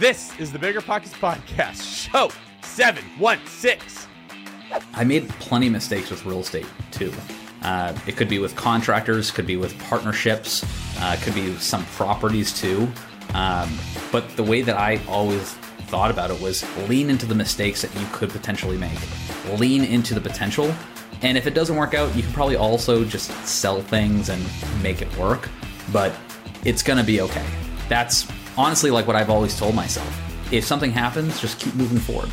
This is the Bigger Pockets Podcast, show 716. I made plenty of mistakes with real estate too. Uh, it could be with contractors, could be with partnerships, uh, could be some properties too. Um, but the way that I always thought about it was lean into the mistakes that you could potentially make, lean into the potential. And if it doesn't work out, you can probably also just sell things and make it work. But it's going to be okay. That's honestly like what I've always told myself. If something happens, just keep moving forward.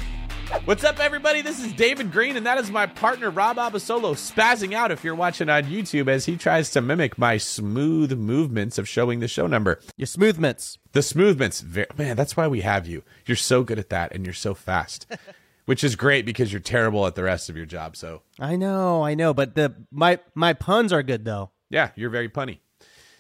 What's up, everybody? This is David Greene, and that is my partner Rob Abasolo spazzing out if you're watching on YouTube as he tries to mimic my smooth movements of showing the show number. Your smoothments. The smoothments, man, that's why we have you. You're so good at that, and you're so fast, which is great because you're terrible at the rest of your job. So I know, I know, but the my my puns are good though. yeah, you're very punny.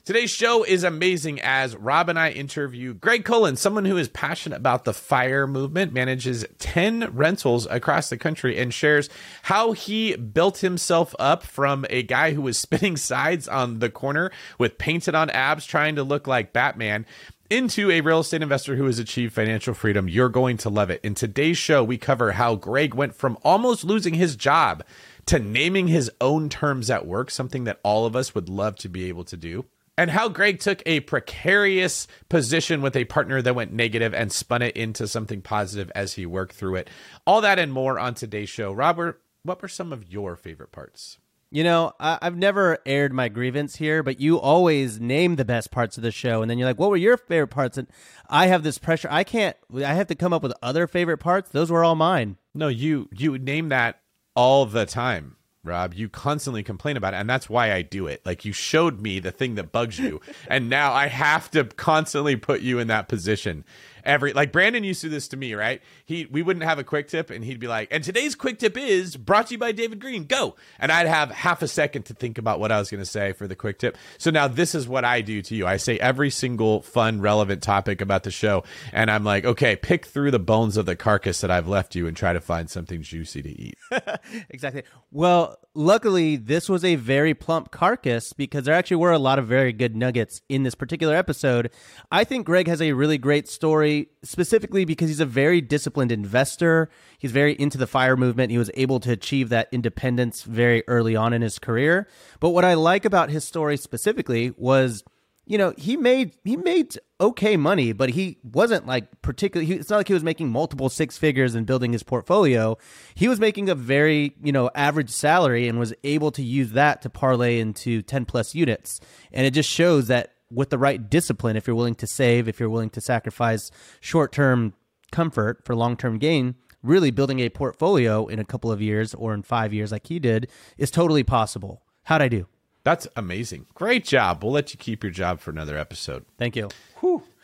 Today's show is amazing as Rob and I interview Greg Cullen, someone who is passionate about the fire movement, manages 10 rentals across the country, and shares how he built himself up from a guy who was spinning sides on the corner with painted on abs trying to look like Batman into a real estate investor who has achieved financial freedom. You're going to love it. In today's show, we cover how Greg went from almost losing his job to naming his own terms at work, something that all of us would love to be able to do and how Greg took a precarious position with a partner that went negative and spun it into something positive as he worked through it. All that and more on today's show. Robert, what were some of your favorite parts? You know, I, I've never aired my grievance here, but you always name the best parts of the show, and then you're like, "What were your favorite parts?" And I have this pressure. I can't. I have to come up with other favorite parts. Those were all mine. No, you you name that all the time. Rob, you constantly complain about it, and that's why I do it. Like you showed me the thing that bugs you, and now I have to constantly put you in that position. Every like Brandon used to do this to me, right? He we wouldn't have a quick tip, and he'd be like, "And today's quick tip is brought to you by David Greene. Go!" And I'd have half a second to think about what I was to say for the quick tip. So now this is what I do to you. I say every single fun, relevant topic about the show, and I'm like, "Okay, pick through the bones of the carcass that I've left you, and try to find something juicy to eat." exactly. Well, luckily, this was a very plump carcass because there actually were a lot of very good nuggets in this particular episode. I think Greg has a really great story, specifically because he's a very disciplined investor. He's very into the fire movement. He was able to achieve that independence very early on in his career. But what I like about his story specifically was you know he made he made okay money but he wasn't like particularly it's not like he was making multiple six figures and building his portfolio. He was making a very you know average salary and was able to use that to parlay into 10 plus units. And it just shows that with the right discipline if you're willing to save if you're willing to sacrifice short-term comfort for long-term gain really building a portfolio in a couple of years or in 5 years like he did is totally possible. How'd i do That's amazing. Great job. We'll let you keep your job for another episode. thank you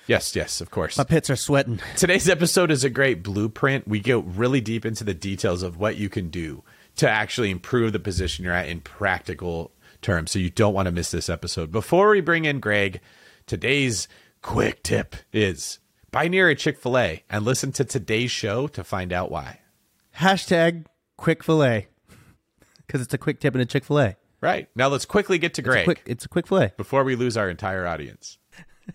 Yes, yes, of course. my pits are sweating Today's episode is a great blueprint. We go really deep into the details of what you can do to actually improve the position you're at in practical terms. So you don't want to miss this episode. Before we bring in Greg, today's quick tip is buy near a Chick fil A and listen to today's show to find out why. Hashtag quick fillet. Because it's a quick tip in a Chick fil A. Right. Now let's quickly get to Greg Quick, it's a quick fillet. before we lose our entire audience.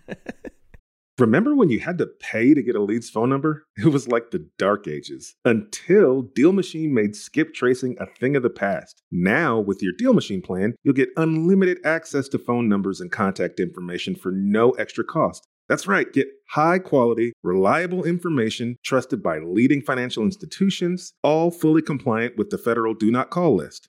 Remember when you had to pay to get a lead's phone number? It was like the dark ages until Deal Machine made skip tracing a thing of the past. Now, with your Deal Machine plan, you'll get unlimited access to phone numbers and contact information for no extra cost. That's right, get high quality, reliable information trusted by leading financial institutions, all fully compliant with the federal Do Not Call list.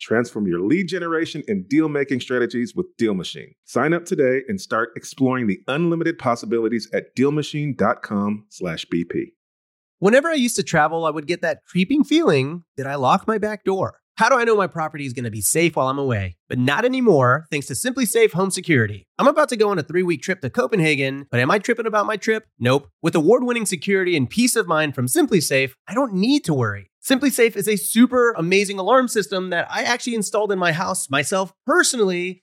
Transform your lead generation and deal making strategies with Deal Machine. Sign up today and start exploring the unlimited possibilities at dealmachine.com/bp. Whenever I used to travel, I would get that creeping feeling that I locked my back door. How do I know my property is going to be safe while I'm away? But not anymore, thanks to SimpliSafe Home Security. I'm about to go on a three week trip to Copenhagen, but am I tripping about my trip? Nope. With award winning security and peace of mind from SimpliSafe, I don't need to worry. SimpliSafe is a super amazing alarm system that I actually installed in my house myself personally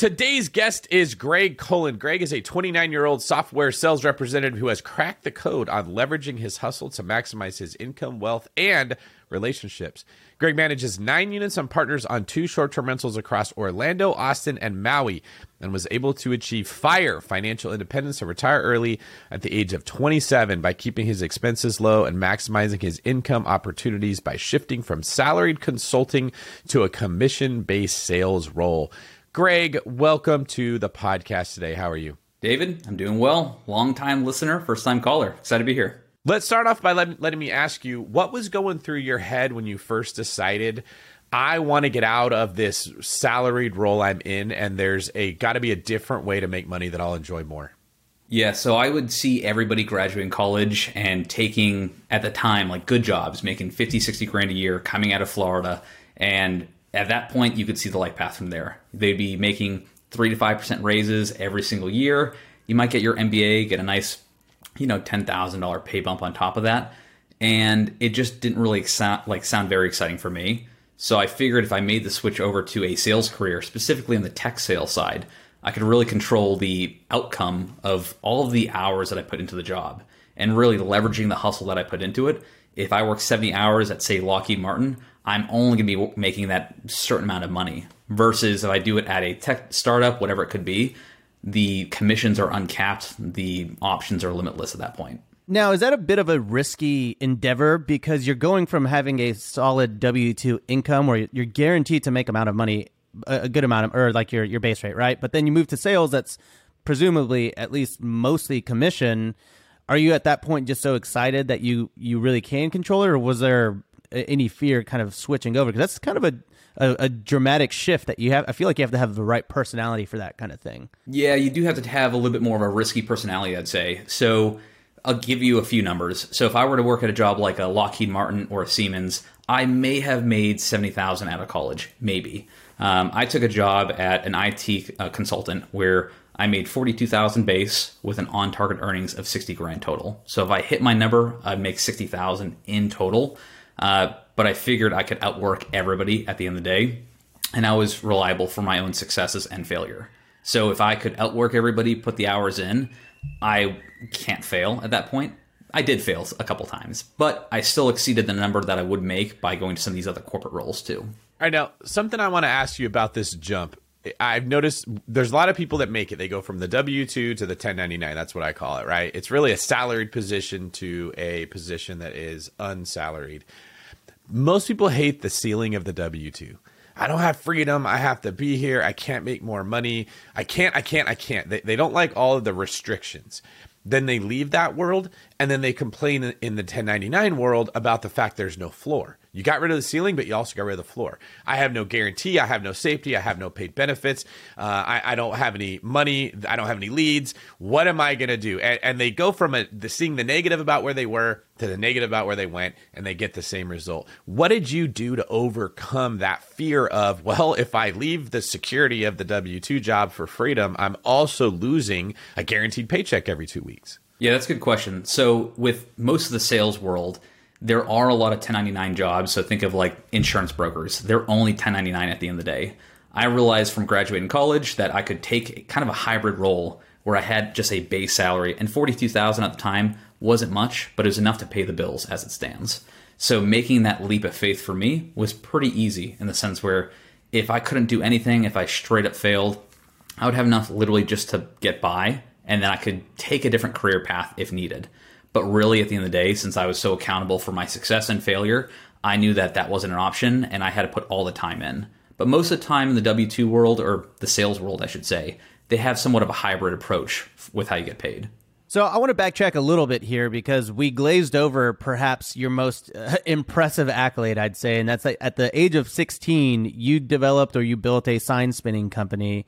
Today's guest is Greg Cullen. Greg is a 29 year old software sales representative who has cracked the code on leveraging his hustle to maximize his income, wealth, and relationships. Greg manages nine units and partners on two short term rentals across Orlando, Austin, and Maui, and was able to achieve fire financial independence and retire early at the age of 27 by keeping his expenses low and maximizing his income opportunities by shifting from salaried consulting to a commission based sales role. Greg, welcome to the podcast today. How are you? David, I'm doing well. Long time listener, first time caller. Excited to be here. Let's start off by let, letting me ask you what was going through your head when you first decided I want to get out of this salaried role I'm in and there's a got to be a different way to make money that I'll enjoy more. Yeah, so I would see everybody graduating college and taking at the time like good jobs, making 50, 60 grand a year coming out of Florida and at that point, you could see the light path from there. They'd be making three to five percent raises every single year. You might get your MBA, get a nice, you know, ten thousand dollar pay bump on top of that, and it just didn't really sound like sound very exciting for me. So I figured if I made the switch over to a sales career, specifically on the tech sales side, I could really control the outcome of all of the hours that I put into the job and really leveraging the hustle that I put into it. If I work 70 hours at, say, Lockheed Martin, I'm only going to be making that certain amount of money. Versus if I do it at a tech startup, whatever it could be, the commissions are uncapped, the options are limitless at that point. Now, is that a bit of a risky endeavor because you're going from having a solid W two income where you're guaranteed to make amount of money, a good amount of, or like your your base rate, right? But then you move to sales that's presumably at least mostly commission. Are you at that point just so excited that you you really can control it, or was there any fear kind of switching over? Because that's kind of a, a, a dramatic shift that you have. I feel like you have to have the right personality for that kind of thing. Yeah, you do have to have a little bit more of a risky personality, I'd say. So I'll give you a few numbers. So if I were to work at a job like a Lockheed Martin or a Siemens, I may have made seventy thousand out of college, maybe. Um, I took a job at an IT uh, consultant where I made forty-two thousand base with an on-target earnings of sixty grand total. So if I hit my number, I'd make sixty thousand in total. Uh, but I figured I could outwork everybody at the end of the day, and I was reliable for my own successes and failure. So if I could outwork everybody, put the hours in, I can't fail at that point. I did fail a couple times, but I still exceeded the number that I would make by going to some of these other corporate roles too. All right, now something I want to ask you about this jump. I've noticed there's a lot of people that make it. They go from the W 2 to the 1099. That's what I call it, right? It's really a salaried position to a position that is unsalaried. Most people hate the ceiling of the W 2. I don't have freedom. I have to be here. I can't make more money. I can't, I can't, I can't. They, they don't like all of the restrictions. Then they leave that world and then they complain in the 1099 world about the fact there's no floor. You got rid of the ceiling, but you also got rid of the floor. I have no guarantee. I have no safety. I have no paid benefits. Uh, I, I, don't have any money. I don't have any leads. What am I going to do? And, and, they go from a, the, seeing the negative about where they were to the negative about where they went, and they get the same result. What did you do to overcome that fear of, well, if I leave the security of the W 2 job for freedom, I'm also losing a guaranteed paycheck every two weeks? Yeah, that's a good question. So, with most of the sales world, there are a lot of 1099 jobs. So think of like insurance brokers. They're only 1099 at the end of the day. I realized from graduating college that I could take kind of a hybrid role where I had just a base salary and 42,000 at the time wasn't much, but it was enough to pay the bills as it stands. So making that leap of faith for me was pretty easy in the sense where if I couldn't do anything, if I straight up failed, I would have enough literally just to get by and then I could take a different career path if needed. But really, at the end of the day, since I was so accountable for my success and failure, I knew that that wasn't an option and I had to put all the time in. But most of the time in the W 2 world, or the sales world, I should say, they have somewhat of a hybrid approach with how you get paid. So I want to backtrack a little bit here because we glazed over perhaps your most uh, impressive accolade, I'd say, and that's at the age of 16, you developed or you built a sign spinning company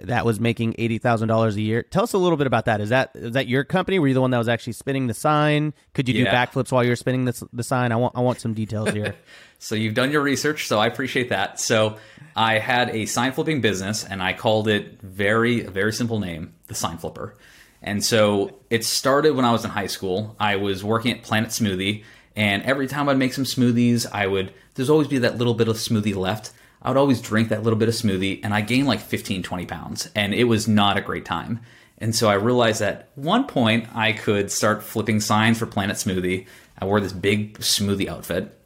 that was making eighty thousand dollars a year. Tell us a little bit about that. Is that is that your company? Were you the one that was actually spinning the sign? Could you do backflips while you're spinning the the sign? I want I want some details here. so you've done your research, so I appreciate that. So I had a sign flipping business, and I called it very a very simple name, the Sign Flipper. And so it started when I was in high school. I was working at Planet Smoothie, and every time I'd make some smoothies, I would there's always be that little bit of smoothie left. I would always drink that little bit of smoothie and I gained like 15, 20 pounds and it was not a great time. And so I realized at one point I could start flipping signs for Planet Smoothie. I wore this big smoothie outfit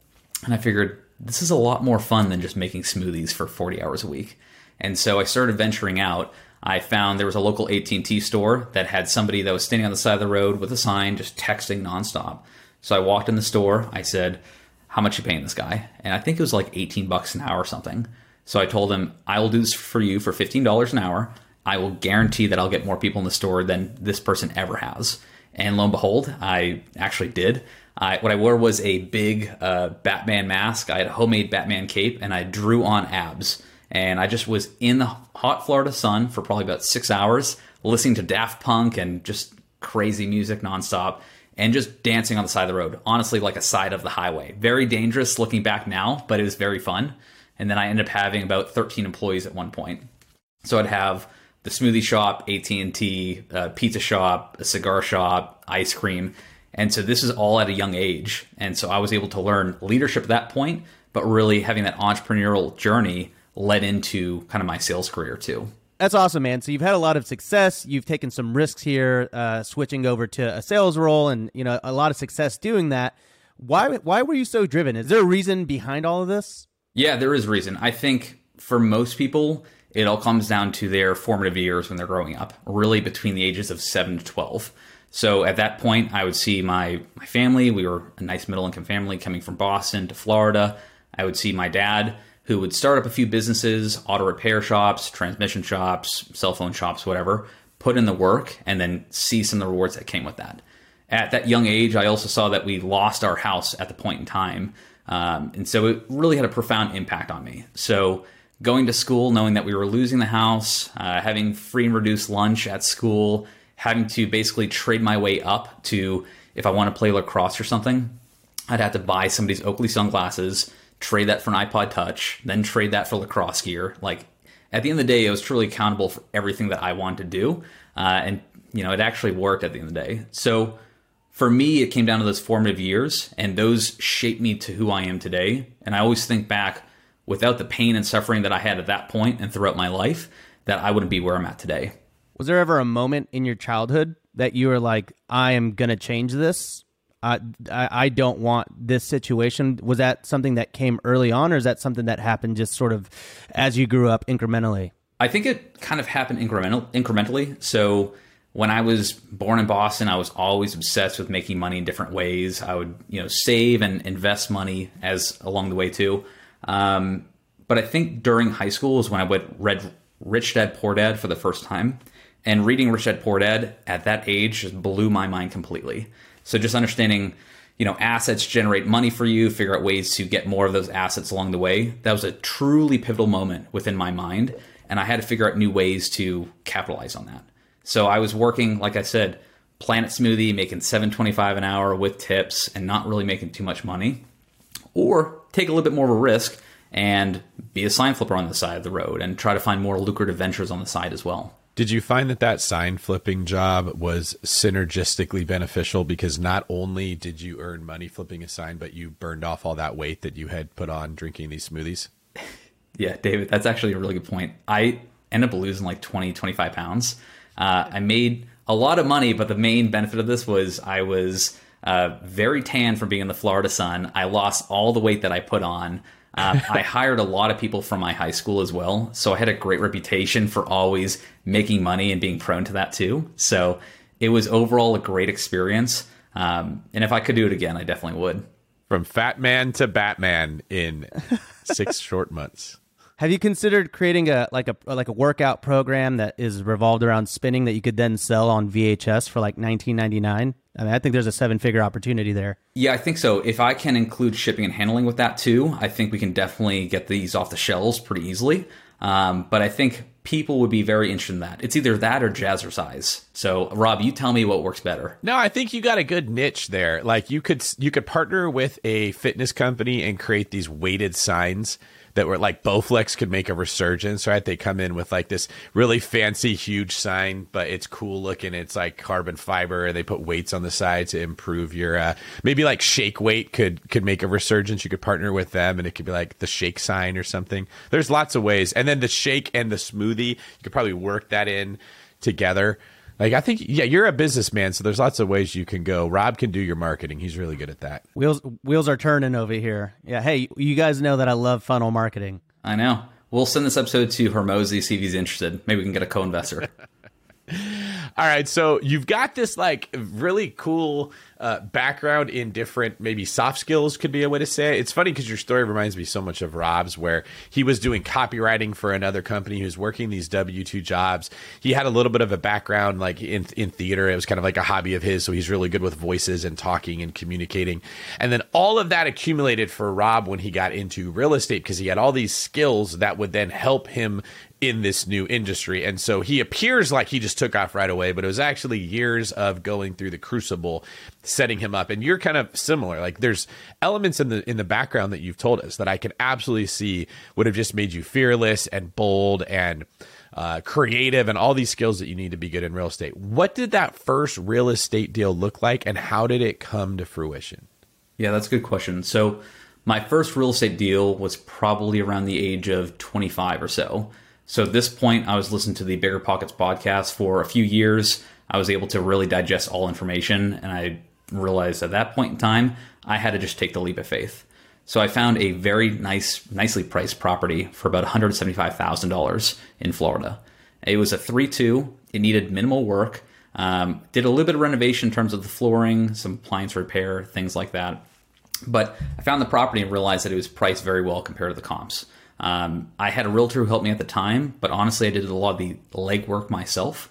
and I figured this is a lot more fun than just making smoothies for 40 hours a week. And so I started venturing out. I found there was a local AT&T store that had somebody that was standing on the side of the road with a sign just texting nonstop. So I walked in the store. I said, how much you paying this guy? And I think it was like 18 bucks an hour or something. So I told him, I will do this for you for $15 an hour. I will guarantee that I'll get more people in the store than this person ever has. And lo and behold, I actually did. I, what I wore was a big uh, Batman mask. I had a homemade Batman cape and I drew on abs. And I just was in the hot Florida sun for probably about six hours, listening to Daft Punk and just crazy music nonstop and just dancing on the side of the road, honestly, like a side of the highway. Very dangerous looking back now, but it was very fun. And then I ended up having about 13 employees at one point. So I'd have the smoothie shop, AT&T, uh, pizza shop, a cigar shop, ice cream. And so this is all at a young age. And so I was able to learn leadership at that point, but really having that entrepreneurial journey led into kind of my sales career too. That's awesome, man. So you've had a lot of success. You've taken some risks here, uh, switching over to a sales role, and you know a lot of success doing that. Why? Why were you so driven? Is there a reason behind all of this? Yeah, there is reason. I think for most people, it all comes down to their formative years when they're growing up, really between the ages of seven to twelve. So at that point, I would see my my family. We were a nice middle income family coming from Boston to Florida. I would see my dad who would start up a few businesses, auto repair shops, transmission shops, cell phone shops, whatever, put in the work, and then see some of the rewards that came with that. At that young age, I also saw that we lost our house at the point in time. Um, and so it really had a profound impact on me. So going to school, knowing that we were losing the house, uh, having free and reduced lunch at school, having to basically trade my way up to if I want to play lacrosse or something, I'd have to buy somebody's Oakley sunglasses, trade that for an iPod Touch, then trade that for lacrosse gear. Like at the end of the day, I was truly accountable for everything that I wanted to do, uh, and you know it actually worked at the end of the day. So for me, it came down to those formative years, and those shaped me to who I am today. And I always think back, without the pain and suffering that I had at that point and throughout my life, that I wouldn't be where I'm at today. Was there ever a moment in your childhood that you were like, I am going to change this? I, I don't want this situation. Was that something that came early on, or is that something that happened just sort of as you grew up incrementally? I think it kind of happened incremental, incrementally. So when I was born in Boston, I was always obsessed with making money in different ways. I would, you know, save and invest money as along the way too. Um, but I think during high school is when I went read Rich Dad Poor Dad for the first time, and reading Rich Dad Poor Dad at that age just blew my mind completely. So just understanding, you know, assets generate money for you, figure out ways to get more of those assets along the way. That was a truly pivotal moment within my mind, and I had to figure out new ways to capitalize on that. So I was working, like I said, Planet Smoothie, making seven twenty five an hour with tips, and not really making too much money, or take a little bit more of a risk and be a sign flipper on the side of the road and try to find more lucrative ventures on the side as well. Did you find that that sign flipping job was synergistically beneficial because not only did you earn money flipping a sign, but you burned off all that weight that you had put on drinking these smoothies? Yeah, David, that's actually a really good point. I ended up losing like 20, 25 pounds. Uh, I made a lot of money, but the main benefit of this was I was uh, very tan from being in the Florida sun. I lost all the weight that I put on. Um, I hired a lot of people from my high school as well. So I had a great reputation for always making money and being prone to that too. So it was overall a great experience. Um, and if I could do it again, I definitely would. From fat man to Batman in six short months. Have you considered creating a like a like a workout program that is revolved around spinning that you could then sell on VHS for like 19.99? I mean, I think there's a seven figure opportunity there. Yeah, I think so. If I can include shipping and handling with that too, I think we can definitely get these off the shelves pretty easily. Um, but I think people would be very interested in that. It's either that or jazzercise. So, Rob, you tell me what works better. No, I think you got a good niche there. Like you could you could partner with a fitness company and create these weighted signs that were like Bowflex could make a resurgence, right? They come in with like this really fancy, huge sign, but it's cool looking. It's like carbon fiber, and they put weights on the side to improve your uh, maybe like Shake Weight could could make a resurgence. You could partner with them, and it could be like the Shake sign or something. There's lots of ways, and then the Shake and the smoothie, you could probably work that in together. Like I think, yeah, you're a businessman, so there's lots of ways you can go. Rob can do your marketing; he's really good at that. Wheels wheels are turning over here. Yeah, hey, you guys know that I love funnel marketing. I know. We'll send this episode to Hormozi, see if he's interested. Maybe we can get a co-investor. All right, so you've got this like really cool uh, background in different maybe soft skills could be a way to say it. It's funny because your story reminds me so much of Rob's, where he was doing copywriting for another company. Was working these W two jobs. He had a little bit of a background like in in theater. It was kind of like a hobby of his, so he's really good with voices and talking and communicating. And then all of that accumulated for Rob when he got into real estate because he had all these skills that would then help him in this new industry. And so he appears like he just took off right away, but it was actually years of going through the crucible setting him up. And you're kind of similar. Like there's elements in the in the background that you've told us that I can absolutely see would have just made you fearless and bold and uh, creative and all these skills that you need to be good in real estate. What did that first real estate deal look like and how did it come to fruition? Yeah, that's a good question. So my first real estate deal was probably around the age of 25 or so. So at this point, I was listening to the Bigger Pockets podcast for a few years. I was able to really digest all information, and I realized at that point in time, I had to just take the leap of faith. So I found a very nice, nicely priced property for about $175,000 in Florida. It was a 3 2. It needed minimal work. Um, did a little bit of renovation in terms of the flooring, some appliance repair, things like that. But I found the property and realized that it was priced very well compared to the comps. Um, I had a realtor who helped me at the time, but honestly, I did a lot of the legwork myself.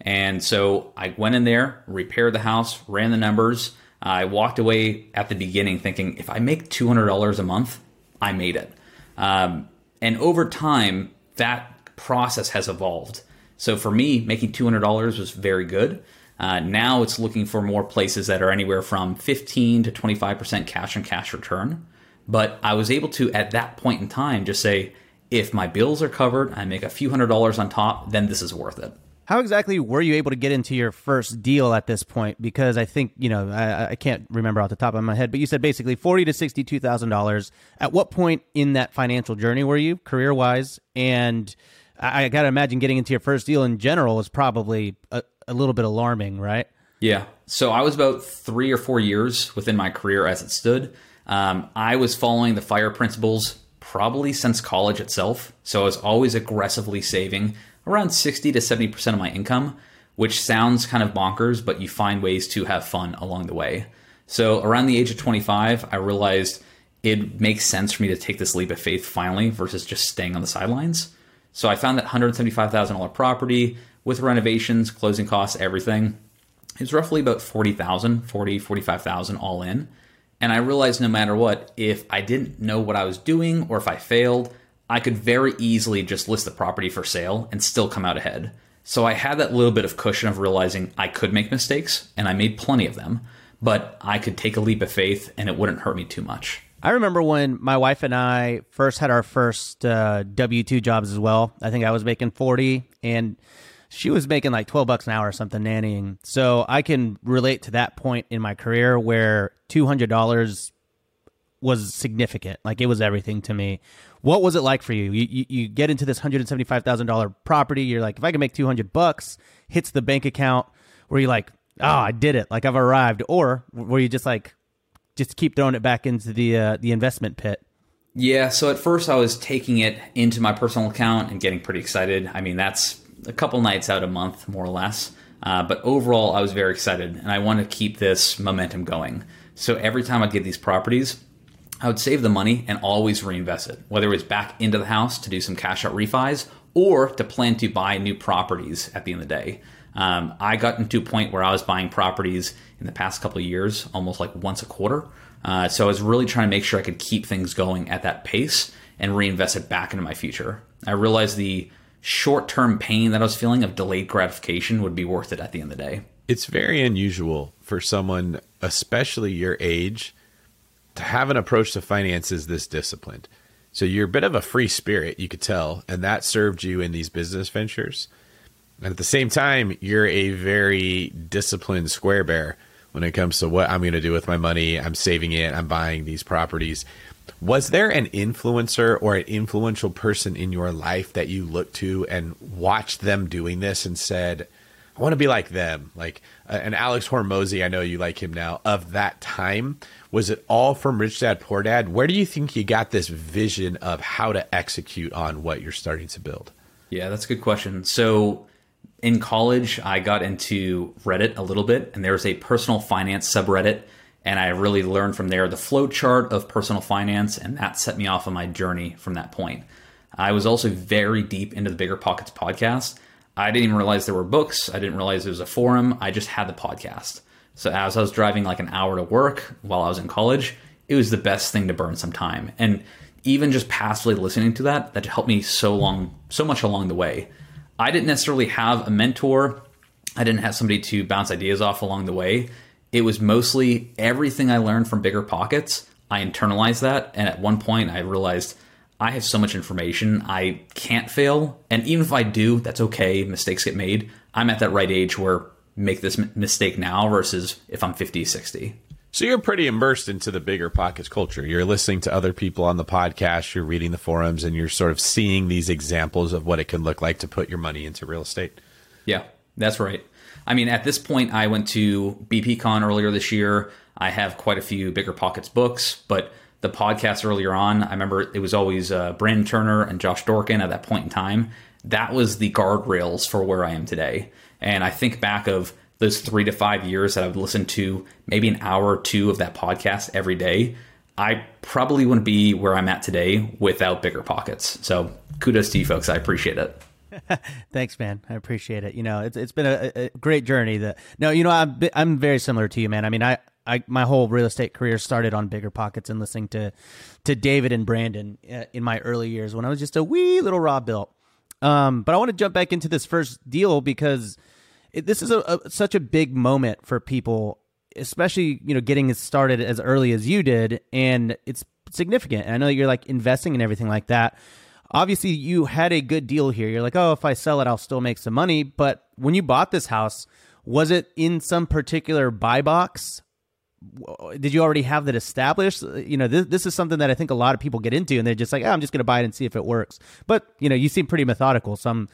And so I went in there, repaired the house, ran the numbers. I walked away at the beginning thinking, if I make $200 a month, I made it. Um, and over time, that process has evolved. So for me, making $200 was very good. Uh, now it's looking for more places that are anywhere from 15 to 25% cash on cash return. But I was able to, at that point in time, just say, if my bills are covered, I make a few hundred dollars on top, then this is worth it. How exactly were you able to get into your first deal at this point? Because I think you know I, I can't remember off the top of my head, but you said basically forty to sixty-two thousand dollars. At what point in that financial journey were you, career-wise? And I, I got to imagine getting into your first deal in general is probably a, a little bit alarming, right? Yeah. So I was about three or four years within my career as it stood. Um, I was following the fire principles probably since college itself. So I was always aggressively saving around 60 to 70% of my income, which sounds kind of bonkers, but you find ways to have fun along the way. So around the age of 25, I realized it makes sense for me to take this leap of faith finally versus just staying on the sidelines. So I found that $175,000 property with renovations, closing costs, everything. It's roughly about 40,000, 40, 45,000 all in. And I realized no matter what, if I didn't know what I was doing or if I failed, I could very easily just list the property for sale and still come out ahead. So I had that little bit of cushion of realizing I could make mistakes, and I made plenty of them, but I could take a leap of faith and it wouldn't hurt me too much. I remember when my wife and I first had our first uh, W two jobs as well. I think I was making forty, and she was making like twelve bucks an hour or something nannying. So I can relate to that point in my career where two hundred dollars was significant. Like it was everything to me. What was it like for you? You you, you get into this hundred and seventy five thousand dollar property. You're like, if I can make two hundred bucks, hits the bank account. Where you like, oh, I did it. Like I've arrived. Or were you just like, just keep throwing it back into the uh, the investment pit? Yeah, so at first I was taking it into my personal account and getting pretty excited. I mean, that's a couple nights out a month, more or less. Uh, but overall, I was very excited and I want to keep this momentum going. So every time I get these properties, I would save the money and always reinvest it, whether it was back into the house to do some cash out refis or to plan to buy new properties at the end of the day. Um, I got into a point where I was buying properties in the past couple of years, almost like once a quarter. Uh, so I was really trying to make sure I could keep things going at that pace and reinvest it back into my future. I realized the short term pain that I was feeling of delayed gratification would be worth it at the end of the day. It's very unusual for someone, especially your age, to have an approach to finances this disciplined. So you're a bit of a free spirit, you could tell, and that served you in these business ventures. And at the same time, you're a very disciplined square bear when it comes to what I'm going to do with my money. I'm saving it, I'm buying these properties. Was there an influencer or an influential person in your life that you looked to and watched them doing this and said, I want to be like them? Like uh, an Alex Hormozi, I know you like him now, of that time. Was it all from Rich Dad Poor Dad? Where do you think you got this vision of how to execute on what you're starting to build? Yeah, that's a good question. So in college, I got into Reddit a little bit, and there was a personal finance subreddit, and I really learned from there the flow chart of personal finance, and that set me off on my journey from that point. I was also very deep into the Bigger Pockets podcast. I didn't even realize there were books. I didn't realize there was a forum. I just had the podcast. So as I was driving like an hour to work while I was in college, it was the best thing to burn some time. And even just passively listening to that, that helped me so long, so much along the way. I didn't necessarily have a mentor. I didn't have somebody to bounce ideas off along the way. It was mostly everything I learned from Bigger Pockets. I internalized that. And at one point, I realized I have so much information, I can't fail. And even if I do, that's okay. Mistakes get made. I'm at that right age where make this mistake now versus if I'm 50, 60. So you're pretty immersed into the bigger pockets culture. You're listening to other people on the podcast, you're reading the forums, and you're sort of seeing these examples of what it can look like to put your money into real estate. Yeah, that's right. I mean, at this point, I went to BPCon earlier this year. I have quite a few bigger pockets books, but the podcast earlier on, I remember it was always uh, Brandon Turner and Josh Dorkin at that point in time. That was the guardrails for where I am today. And I think back of those three to five years that I've listened to maybe an hour or two of that podcast every day, I probably wouldn't be where I'm at today without bigger pockets. So kudos to you folks. I appreciate it. Thanks, man. I appreciate it. You know, it's it's been a, a great journey. That no, you know, I'm I'm very similar to you, man. I mean, I, I my whole real estate career started on bigger pockets and listening to to David and Brandon uh, in my early years when I was just a wee little raw built. Um, but I want to jump back into this first deal because it, this is a, a, such a big moment for people, especially you know getting started as early as you did, and it's significant. And I know you're like investing and everything like that. Obviously, you had a good deal here. You're like, oh, if I sell it, I'll still make some money. But when you bought this house, was it in some particular buy box? did you already have that established? Uh, you know, this, this is something that I think a lot of people get into, and they're just like, oh, I'm just going to buy it and see if it works. But you know, you seem pretty methodical, so I'm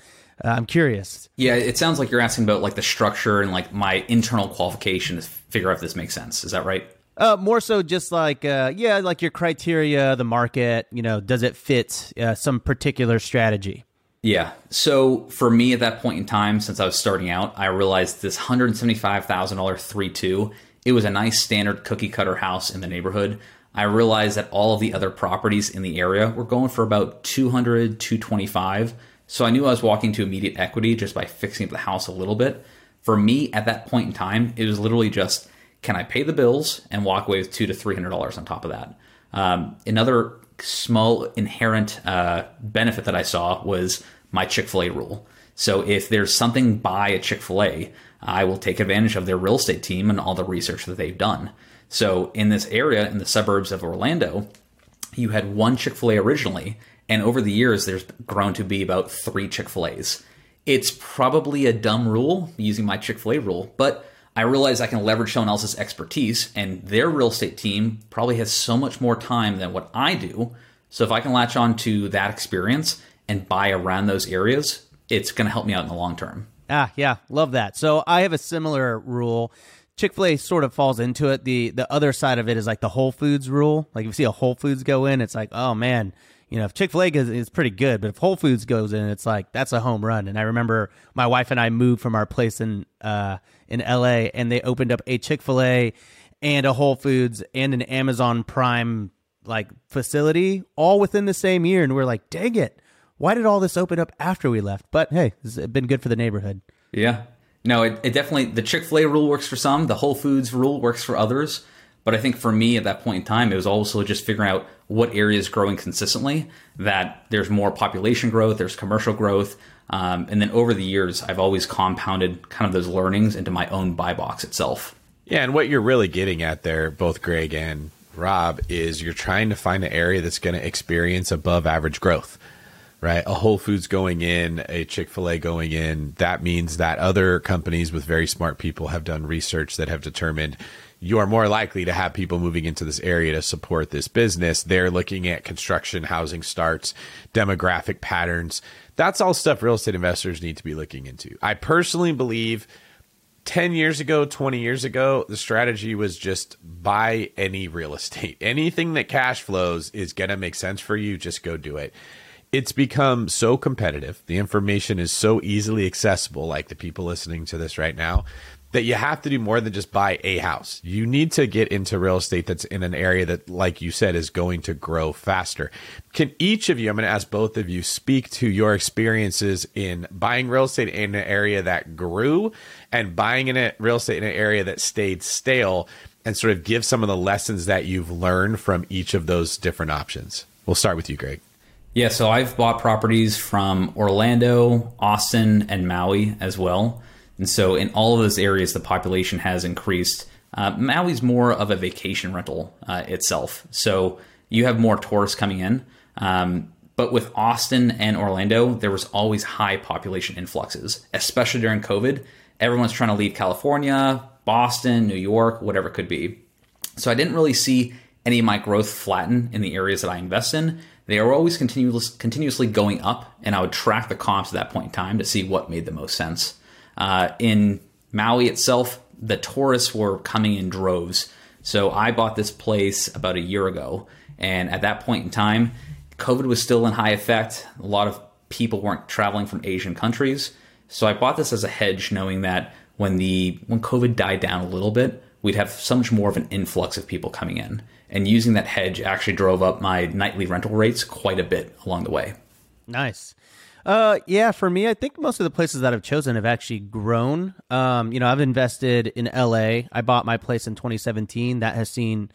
uh, I'm curious. Yeah, it sounds like you're asking about like the structure and like my internal qualification to figure out if this makes sense. Is that right? Uh, more so, just like uh, yeah, like your criteria, the market. You know, does it fit uh, some particular strategy? Yeah. So for me at that point in time, since I was starting out, I realized this $175,000 3 2 it was a nice standard cookie cutter house in the neighborhood. I realized that all of the other properties in the area were going for about 200, 225. So I knew I was walking to immediate equity just by fixing up the house a little bit. For me at that point in time, it was literally just can I pay the bills and walk away with two to three hundred dollars on top of that? Um, another small inherent uh, benefit that I saw was my Chick Fil A rule. So if there's something by a Chick Fil A, I will take advantage of their real estate team and all the research that they've done. So in this area, in the suburbs of Orlando, you had one Chick fil A originally, and over the years, there's grown to be about three Chick fil A's. It's probably a dumb rule using my Chick fil A rule, but I realize I can leverage someone else's expertise, and their real estate team probably has so much more time than what I do. So if I can latch on to that experience and buy around those areas, it's going to help me out in the long term. Ah, yeah, love that. So I have a similar rule. Chick Fil A sort of falls into it. the The other side of it is like the Whole Foods rule. Like if you see a Whole Foods go in, it's like, oh man, you know, if Chick Fil A is, pretty good, but if Whole Foods goes in, it's like that's a home run. And I remember my wife and I moved from our place in uh, in L.A. and they opened up a Chick Fil A and a Whole Foods and an Amazon Prime like facility all within the same year, and we're like, dang it, why did all this open up after we left? But hey, it's been good for the neighborhood. Yeah, no, it, it definitely the Chick Fil A rule works for some. The Whole Foods rule works for others. But I think for me at that point in time, it was also just figuring out what area is growing consistently. That there's more population growth, there's commercial growth, um, and then over the years, I've always compounded kind of those learnings into my own buy box itself. Yeah, and what you're really getting at there, both Greg and Rob, is you're trying to find an area that's going to experience above average growth right? A Whole Foods going in, a Chick fil A going in. That means that other companies with very smart people have done research that have determined you are more likely to have people moving into this area to support this business. They're looking at construction, housing starts, demographic patterns. That's all stuff real estate investors need to be looking into. I personally believe 10 years ago, 20 years ago, the strategy was just buy any real estate. Anything that cash flows is going to make sense for you, just go do it it's become so competitive. The information is so easily accessible, like the people listening to this right now, that you have to do more than just buy a house. You need to get into real estate that's in an area that, like you said, is going to grow faster. Can each of you, I'm going to ask both of you, speak to your experiences in buying real estate in an area that grew and buying in a real estate in an area that stayed stale and sort of give some of the lessons that you've learned from each of those different options? We'll start with you, Greg. Yeah, so I've bought properties from Orlando, Austin, and Maui as well. And so in all of those areas, the population has increased. Uh, Maui's more of a vacation rental uh, itself. So you have more tourists coming in. Um, but with Austin and Orlando, there was always high population influxes, especially during COVID. Everyone's trying to leave California, Boston, New York, whatever it could be. So I didn't really see any of my growth flatten in the areas that I invest in they are always continuous, continuously going up, and I would track the comps at that point in time to see what made the most sense. Uh, in Maui itself, the tourists were coming in droves. So I bought this place about a year ago, and at that point in time, COVID was still in high effect. A lot of people weren't traveling from Asian countries. So I bought this as a hedge, knowing that when the when COVID died down a little bit, we'd have so much more of an influx of people coming in and using that hedge actually drove up my nightly rental rates quite a bit along the way. Nice. Uh, yeah, for me, I think most of the places that I've chosen have actually grown. Um, you know, I've invested in LA. I bought my place in 2017. That has seen,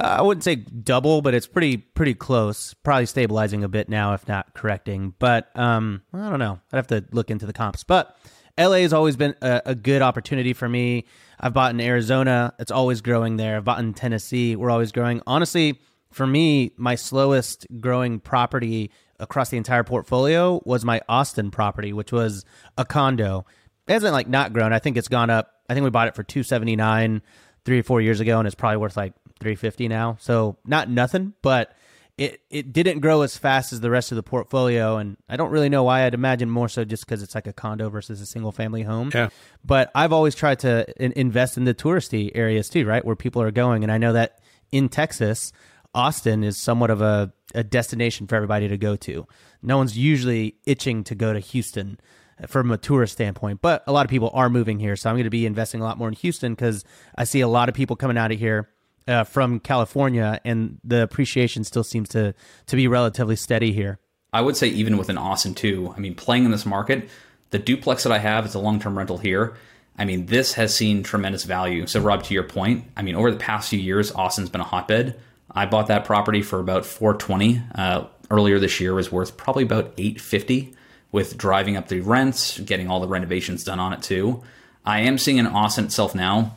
uh, I wouldn't say double, but it's pretty pretty close. Probably stabilizing a bit now, if not correcting. But um, I don't know. I'd have to look into the comps. But LA has always been a, a good opportunity for me. I've bought in Arizona. It's always growing there. I've bought in Tennessee. We're always growing. Honestly, for me, my slowest growing property across the entire portfolio was my Austin property, which was a condo. It hasn't like not grown. I think it's gone up. I think we bought it for 279 three or four years ago, and it's probably worth like 350 now. So not nothing, but it it didn't grow as fast as the rest of the portfolio, and I don't really know why. I'd imagine more so just because it's like a condo versus a single family home. Yeah. But I've always tried to in- invest in the touristy areas too, right, where people are going, and I know that in Texas, Austin is somewhat of a a destination for everybody to go to. No one's usually itching to go to Houston uh, from a tourist standpoint, but a lot of people are moving here. So I'm going to be investing a lot more in Houston because I see a lot of people coming out of here uh, from California, and the appreciation still seems to to be relatively steady here. I would say even within Austin too. I mean, playing in this market, the duplex that I have is a long term rental here. I mean, this has seen tremendous value. So, Rob, to your point, I mean, over the past few years, Austin's been a hotbed. I bought that property for about 420. Uh, earlier this year was worth probably about 850 with driving up the rents, getting all the renovations done on it too. I am seeing in Austin itself now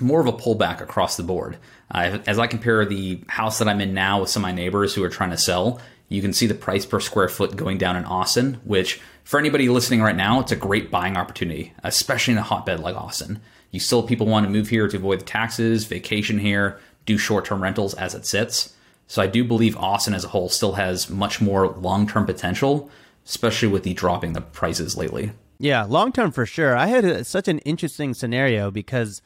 more of a pullback across the board. Uh, as I compare the house that I'm in now with some of my neighbors who are trying to sell, you can see the price per square foot going down in Austin, which for anybody listening right now, it's a great buying opportunity, especially in a hotbed like Austin. You still people want to move here to avoid the taxes, vacation here, do short term rentals as it sits. So I do believe Austin as a whole still has much more long term potential, especially with the dropping the prices lately. Yeah, long term for sure. I had a, such an interesting scenario because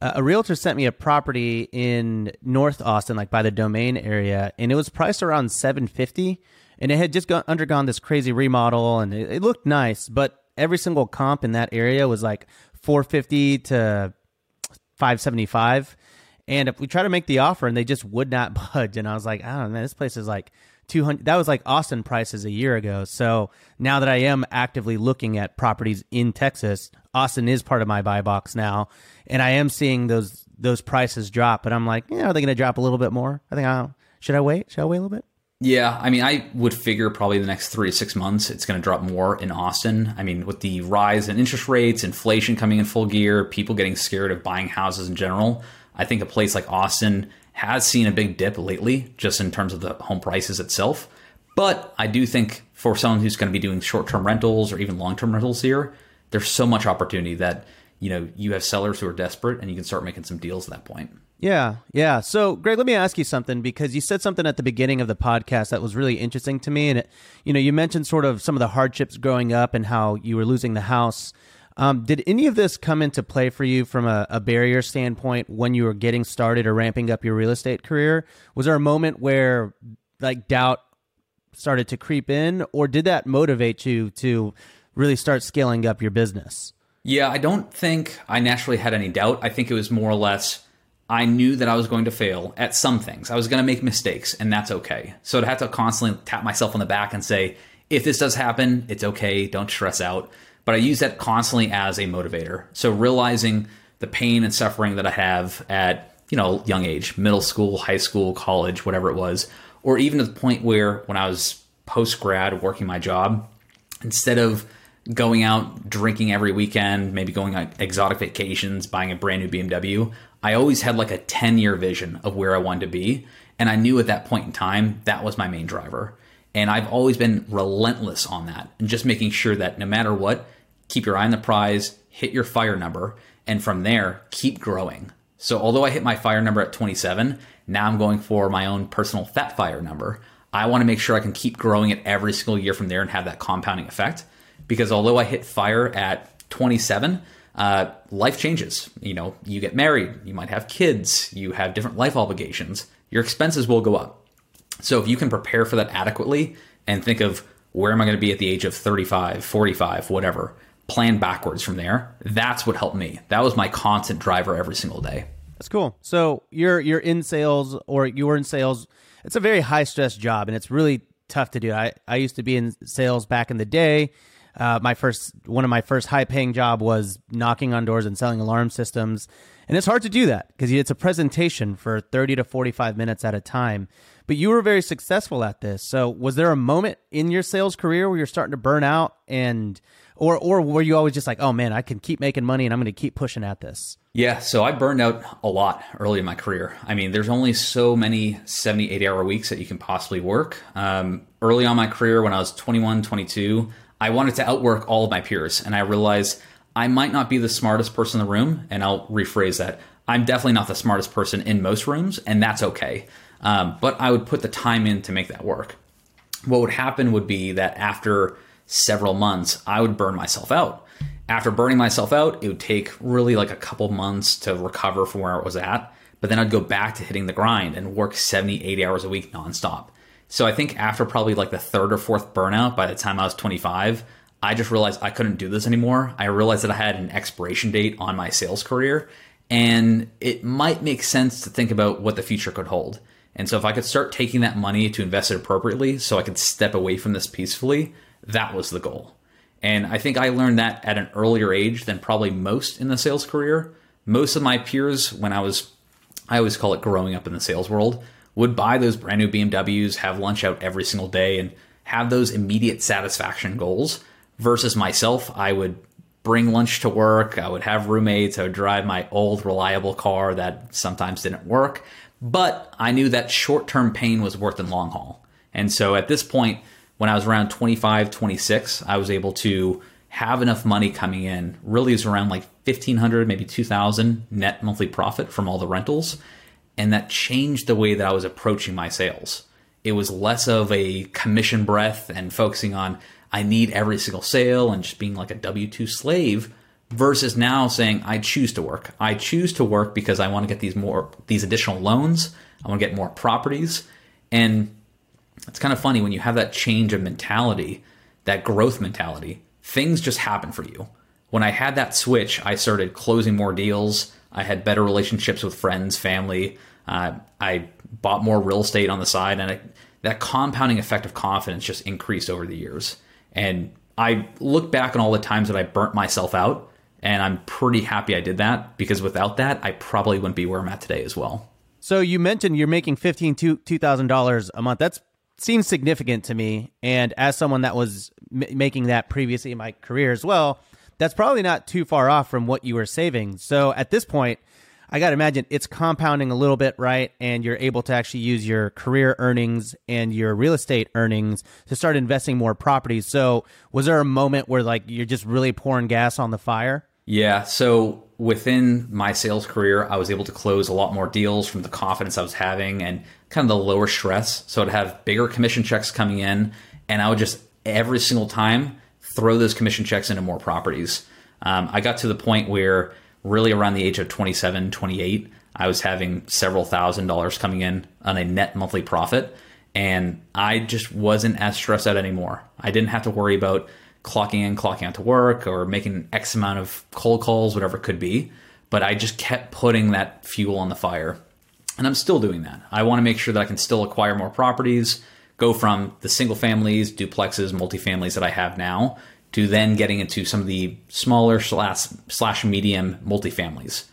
uh, a realtor sent me a property in North Austin, like by the Domain area, and it was priced around seven fifty, and it had just gone, undergone this crazy remodel, and it, it looked nice, but every single comp in that area was like four fifty to five seventy five. And if we try to make the offer and they just would not budge, and I was like, I don't know, man, this place is like 200 that was like Austin prices a year ago. So now that I am actively looking at properties in Texas, Austin is part of my buy box now, and I am seeing those those prices drop. But I'm like, yeah, are they going to drop a little bit more? I think I should I wait? Should I wait a little bit? Yeah, I mean, I would figure probably the next three to six months it's going to drop more in Austin. I mean, with the rise in interest rates, inflation coming in full gear, people getting scared of buying houses in general, I think a place like Austin has seen a big dip lately, just in terms of the home prices itself. But I do think for someone who's going to be doing short term rentals or even long term rentals here, there's so much opportunity that you know you have sellers who are desperate and you can start making some deals at that point. Yeah, yeah. So, Greg, let me ask you something because you said something at the beginning of the podcast that was really interesting to me, and it, you know, you mentioned sort of some of the hardships growing up and how you were losing the house. Um, did any of this come into play for you from a, a, barrier standpoint when you were getting started or ramping up your real estate career? Was there a moment where like doubt started to creep in, or did that motivate you to really start scaling up your business? Yeah, I don't think I naturally had any doubt. I think it was more or less I knew that I was going to fail at some things. I was going to make mistakes, and that's okay. So to have to constantly tap myself on the back and say, if this does happen, it's okay. Don't stress out. But I use that constantly as a motivator. So realizing the pain and suffering that I have at you know young age, middle school, high school, college, whatever it was, or even to the point where when I was post grad working my job, instead of going out drinking every weekend, maybe going on exotic vacations, buying a brand new BMW, I always had like a 10 year vision of where I wanted to be. And I knew at that point in time that was my main driver. And I've always been relentless on that and just making sure that no matter what, keep your eye on the prize, hit your fire number, and from there, keep growing. So although I hit my fire number at 27, now I'm going for my own personal fat fire number. I want to make sure I can keep growing it every single year from there and have that compounding effect. Because although I hit fire at 27, uh, life changes. You know, you get married, you might have kids, you have different life obligations. Your expenses will go up. So if you can prepare for that adequately and think of where am I going to be at the age of 35, 45, whatever, plan backwards from there. That's what helped me. That was my constant driver every single day. That's cool. So you're you're in sales or you were in sales. It's a very high stress job and it's really tough to do. I, I used to be in sales back in the day. Uh, my first one of my first high paying job was knocking on doors and selling alarm systems. And it's hard to do that because it's a presentation for 30 to 45 minutes at a time. But you were very successful at this. So was there a moment in your sales career where you're starting to burn out and or or were you always just like, oh man, I can keep making money and I'm going to keep pushing at this? Yeah, so I burned out a lot early in my career. I mean, there's only so many 78 hour weeks that you can possibly work. Um, early on my career, when I was 21, 22, I wanted to outwork all of my peers, and I realized I might not be the smartest person in the room. And I'll rephrase that: I'm definitely not the smartest person in most rooms, and that's okay. Um, but I would put the time in to make that work. What would happen would be that after several months, I would burn myself out. After burning myself out, it would take really like a couple months to recover from where it was at. But then I'd go back to hitting the grind and work 70, 80 hours a week nonstop. So I think after probably like the third or fourth burnout, by the time I was 25, I just realized I couldn't do this anymore. I realized that I had an expiration date on my sales career, and it might make sense to think about what the future could hold. And so if I could start taking that money to invest it appropriately so I could step away from this peacefully, that was the goal. And I think I learned that at an earlier age than probably most in the sales career. Most of my peers, when I was, I always call it growing up in the sales world, would buy those brand new BMWs, have lunch out every single day, and have those immediate satisfaction goals versus myself, I would bring lunch to work. I would have roommates. I would drive my old reliable car that sometimes didn't work. But I knew that short term pain was worth the long haul. And so at this point, when I was around 25, 26, I was able to have enough money coming in. Really, is around like 1500, maybe 2000 net monthly profit from all the rentals. And that changed the way that I was approaching my sales. It was less of a commission breath and focusing on I need every single sale and just being like a W 2 slave versus now saying I choose to work. I choose to work because I want to get these more these additional loans. I want to get more properties. And it's kind of funny when you have that change of mentality, that growth mentality, things just happen for you. When I had that switch, I started closing more deals. I had better relationships with friends, family. Uh, I bought more real estate on the side, and that compounding effect of confidence just increased over the years. And I look back on all the times that I burnt myself out, and I'm pretty happy I did that because without that, I probably wouldn't be where I'm at today as well. So you mentioned you're making fifteen two two thousand dollars a month. That's seems significant to me. And as someone that was m- making that previously in my career as well, that's probably not too far off from what you were saving. So at this point, I got to imagine it's compounding a little bit, right? And you're able to actually use your career earnings and your real estate earnings to start investing more properties. So, was there a moment where like you're just really pouring gas on the fire? Yeah. So, within my sales career, I was able to close a lot more deals from the confidence I was having and kind of the lower stress. So, I'd have bigger commission checks coming in, and I would just every single time throw those commission checks into more properties. Um, I got to the point where really around the age of 27, 28, I was having several thousand dollars coming in on a net monthly profit. And I just wasn't as stressed out anymore. I didn't have to worry about clocking in, clocking out to work, or making X amount of cold calls, whatever it could be. But I just kept putting that fuel on the fire. And I'm still doing that. I want to make sure that I can still acquire more properties, go from the single families, duplexes, multifamilies that I have now to then getting into some of the smaller slash, slash medium multifamilies.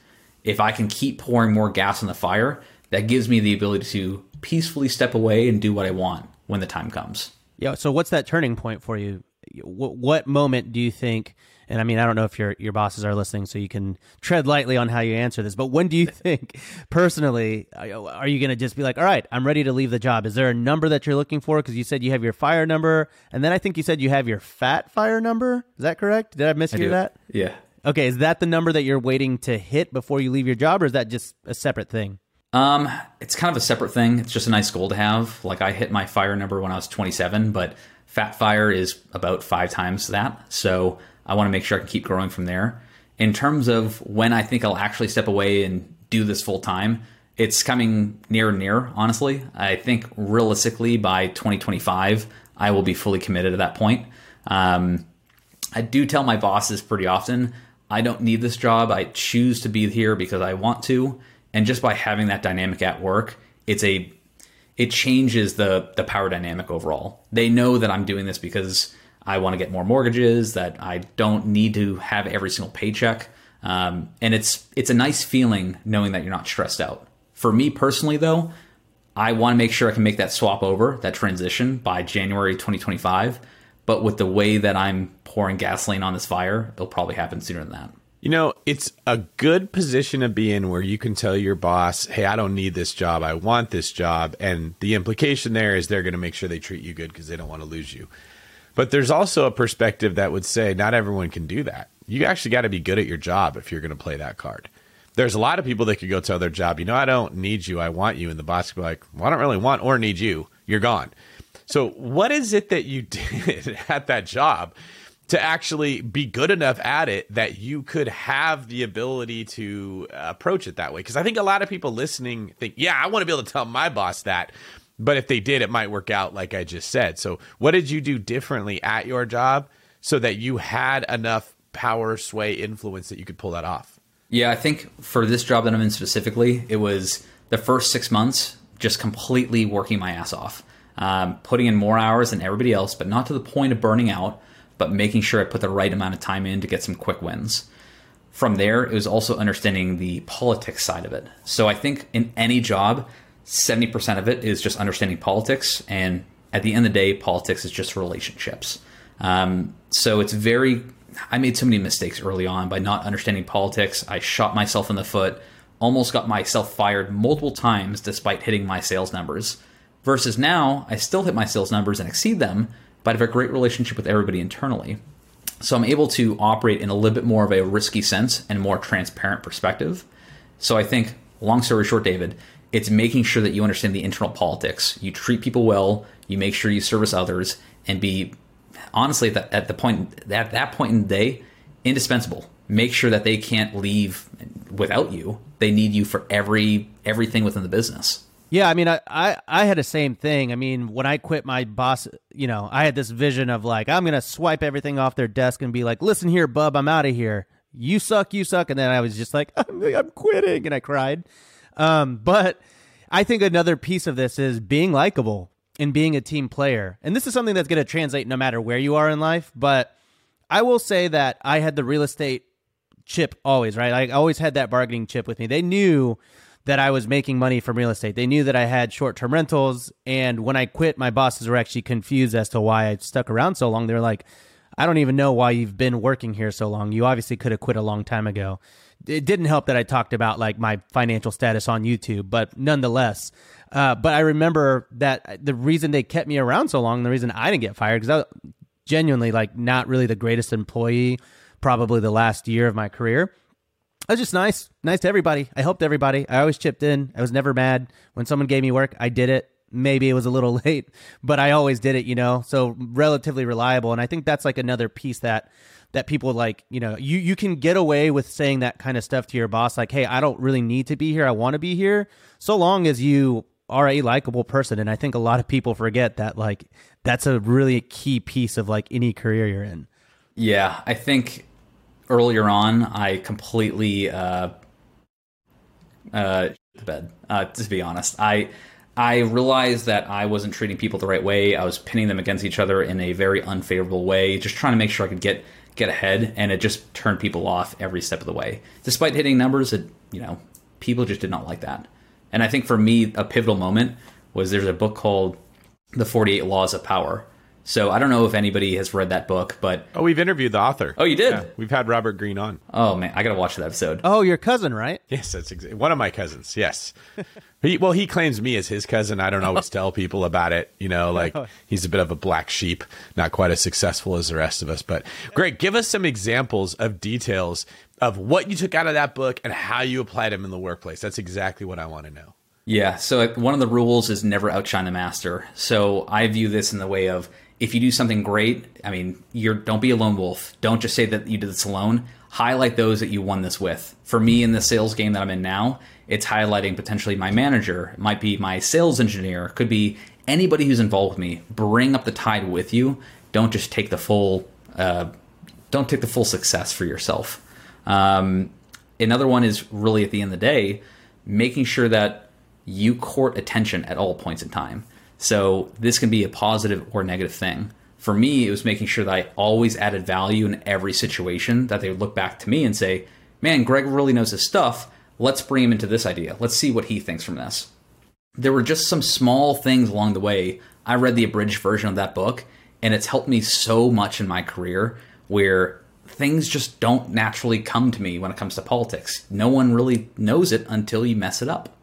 If I can keep pouring more gas on the fire, that gives me the ability to peacefully step away and do what I want when the time comes. Yeah. So, what's that turning point for you? What, what moment do you think and I mean, I don't know if your your bosses are listening, so you can tread lightly on how you answer this. But when do you think, personally, are you going to just be like, all right, I'm ready to leave the job? Is there a number that you're looking for? Because you said you have your fire number, and then I think you said you have your fat fire number. Is that correct? Did I mishear that? Yeah. Okay, is that the number that you're waiting to hit before you leave your job, or is that just a separate thing? Um, it's kind of a separate thing. It's just a nice goal to have. Like I hit my fire number when I was 27, but fat fire is about five times that. So I want to make sure I can keep growing from there. In terms of when I think I'll actually step away and do this full time, it's coming near and near, honestly. I think realistically by 2025, I will be fully committed at that point. Um, I do tell my bosses pretty often, I don't need this job. I choose to be here because I want to. And just by having that dynamic at work, it's a it changes the the power dynamic overall. They know that I'm doing this because I want to get more mortgages, that I don't need to have every single paycheck. Um, and it's it's a nice feeling knowing that you're not stressed out. For me personally, though, I want to make sure I can make that swap over, that transition by January 2025. But with the way that I'm pouring gasoline on this fire, it'll probably happen sooner than that. You know, it's a good position to be in where you can tell your boss, hey, I don't need this job. I want this job. And the implication there is they're going to make sure they treat you good because they don't want to lose you. But there's also a perspective that would say not everyone can do that. You actually got to be good at your job if you're going to play that card. there's a lot of people that could go tell their job, you know, I don't need you, I want you, and the boss could be like, well, I don't really want or need you, you're gone. So, what is it that you did at that job to actually be good enough at it that you could have the ability to approach it that way? Because I think a lot of people listening think, yeah, I want to be able to tell my boss that. But if they did, it might work out like I just said. So, what did you do differently at your job so that you had enough power, sway, influence that you could pull that off? Yeah, I think for this job that I'm in specifically, it was the first six months just completely working my ass off um, putting in more hours than everybody else, but not to the point of burning out, but making sure I put the right amount of time in to get some quick wins. From there, it was also understanding the politics side of it. So I think in any job, 70% of it is just understanding politics. And at the end of the day, politics is just relationships. Um, so it's very, I made so many mistakes early on by not understanding politics. I shot myself in the foot, almost got myself fired multiple times despite hitting my sales numbers. Versus now, I still hit my sales numbers and exceed them, but I have a great relationship with everybody internally. So I'm able to operate in a little bit more of a risky sense and more transparent perspective. So I think, long story short, David, it's making sure that you understand the internal politics. You treat people well, you make sure you service others, and be honestly at the, at the point at that point in the day, indispensable. Make sure that they can't leave without you. They need you for every everything within the business. Yeah, I mean, I, I, I had the same thing. I mean, when I quit my boss, you know, I had this vision of like, I'm going to swipe everything off their desk and be like, listen here, bub, I'm out of here. You suck, you suck. And then I was just like, I'm, I'm quitting. And I cried. Um, but I think another piece of this is being likable and being a team player. And this is something that's going to translate no matter where you are in life. But I will say that I had the real estate chip always, right? I always had that bargaining chip with me. They knew that I was making money from real estate. They knew that I had short term rentals. And when I quit, my bosses were actually confused as to why I stuck around so long. They're like, I don't even know why you've been working here so long. You obviously could have quit a long time ago. It didn't help that I talked about like my financial status on YouTube, but nonetheless. Uh, but I remember that the reason they kept me around so long, the reason I didn't get fired, because I was genuinely like not really the greatest employee, probably the last year of my career I was just nice, nice to everybody. I helped everybody. I always chipped in. I was never mad when someone gave me work. I did it. Maybe it was a little late, but I always did it. You know, so relatively reliable. And I think that's like another piece that that people like. You know, you you can get away with saying that kind of stuff to your boss, like, "Hey, I don't really need to be here. I want to be here," so long as you are a likable person. And I think a lot of people forget that like that's a really key piece of like any career you're in. Yeah, I think earlier on, I completely uh, uh, the bed. Uh, to be honest, I I realized that I wasn't treating people the right way. I was pinning them against each other in a very unfavorable way, just trying to make sure I could get get ahead, and it just turned people off every step of the way. Despite hitting numbers, it you know people just did not like that. And I think for me, a pivotal moment was there's a book called The 48 Laws of Power so I don't know if anybody has read that book, but oh, we've interviewed the author. Oh, you did. Yeah, we've had Robert Greene on. Oh man, I gotta watch that episode. Oh, your cousin, right? Yes, that's exa- one of my cousins. Yes. he, well, he claims me as his cousin. I don't always tell people about it. You know, like oh. he's a bit of a black sheep, not quite as successful as the rest of us. But Greg, give us some examples of details of what you took out of that book and how you applied them in the workplace. That's exactly what I want to know. Yeah. So one of the rules is never outshine the master. So I view this in the way of if you do something great, I mean, you're don't be a lone wolf. Don't just say that you did this alone. Highlight those that you won this with. For me in the sales game that I'm in now, it's highlighting potentially my manager, it might be my sales engineer, could be anybody who's involved with me. Bring up the tide with you. Don't just take the full uh, don't take the full success for yourself. Um, another one is really at the end of the day, making sure that you court attention at all points in time. So this can be a positive or negative thing. For me, it was making sure that I always added value in every situation that they would look back to me and say, man, Greg really knows his stuff. Let's bring him into this idea. Let's see what he thinks from this. There were just some small things along the way. I read the abridged version of that book, and it's helped me so much in my career where things just don't naturally come to me when it comes to politics. No one really knows it until you mess it up.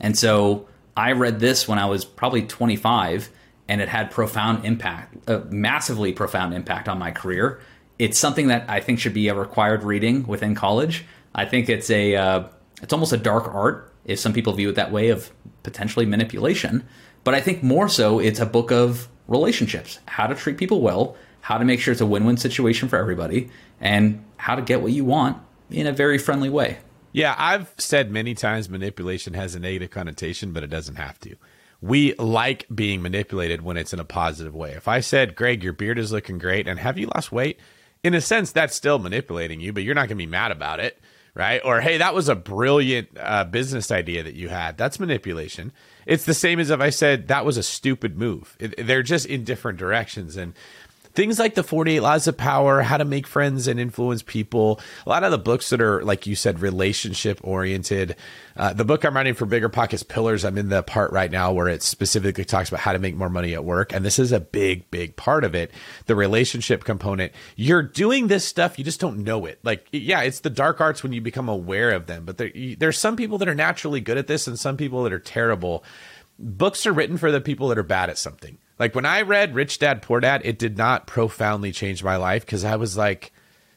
And so I read this when I was probably 25 and it had profound impact, a massively profound impact on my career. It's something that I think should be a required reading within college. I think it's a uh, it's almost a dark art, if some people view it that way, of potentially manipulation. But I think more so, it's a book of relationships, how to treat people well, how to make sure it's a win win situation for everybody, and how to get what you want in a very friendly way. Yeah, I've said many times manipulation has a negative connotation, but it doesn't have to. We like being manipulated when it's in a positive way. If I said, Greg, your beard is looking great, and have you lost weight? In a sense, that's still manipulating you, but you're not going to be mad about it, right? Or, hey, that was a brilliant uh, business idea that you had. That's manipulation. It's the same as if I said that was a stupid move. It, they're just in different directions. And things like the 48 laws of power how to make friends and influence people. A lot of the books that are like you said relationship oriented. Uh, the book i'm writing for BiggerPockets pillars i'm in the part right now where it specifically talks about how to make more money at work. And this is a big big part of it the relationship component. You're doing this stuff you just don't know it. Like yeah it's the dark arts when you become aware of them but there, there's some people that are naturally good at this and some people that are terrible. Books are written for the people that are bad at something like when I read Rich Dad Poor Dad, it did not profoundly change my life because I was like,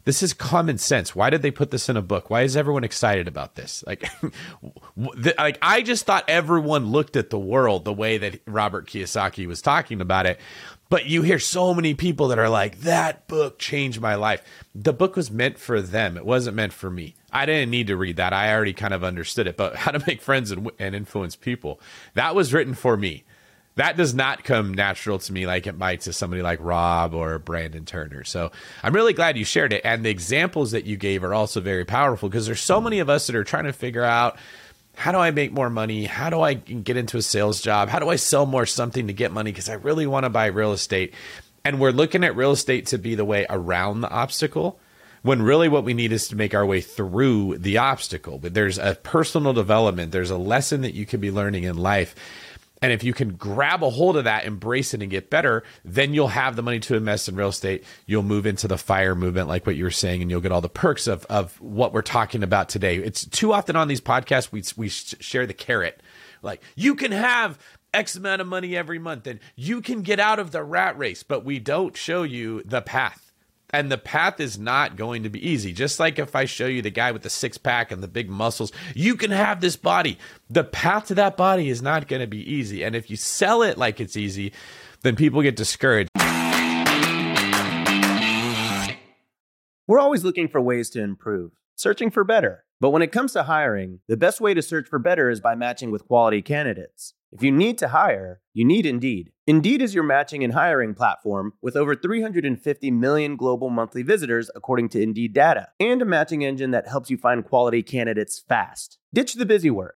this is common sense. Why did they put this in a book? Why is everyone excited about this? Like, like I just thought everyone looked at the world the way that Robert Kiyosaki was talking about it. But you hear so many people that are like, that book changed my life. The book was meant for them. It wasn't meant for me. I didn't need to read that. I already kind of understood it. But how to make friends and, and influence people, that was written for me that does not come natural to me like it might to somebody like Rob or Brandon Turner. So I'm really glad you shared it. And the examples that you gave are also very powerful because there's so many of us that are trying to figure out how do I make more money? How do I get into a sales job? How do I sell more something to get money? Because I really want to buy real estate. And we're looking at real estate to be the way around the obstacle when really what we need is to make our way through the obstacle. But there's a personal development, there's a lesson that you could be learning in life and if you can grab a hold of that, embrace it, and get better, then you'll have the money to invest in real estate. You'll move into the fire movement, like what you were saying, and you'll get all the perks of, of what we're talking about today. It's too often on these podcasts, we, we share the carrot. Like, you can have X amount of money every month, and you can get out of the rat race, but we don't show you the path and the path is not going to be easy. Just like if I show you the guy with the six pack and the big muscles, you can have this body. The path to that body is not going to be easy. And if you sell it like it's easy, then people get discouraged. We're always looking for ways to improve, searching for better. But when it comes to hiring, the best way to search for better is by matching with quality candidates. If you need to hire, you need Indeed. Indeed is your matching and hiring platform with over 350 million global monthly visitors, according to Indeed data, and a matching engine that helps you find quality candidates fast. Ditch the busy work.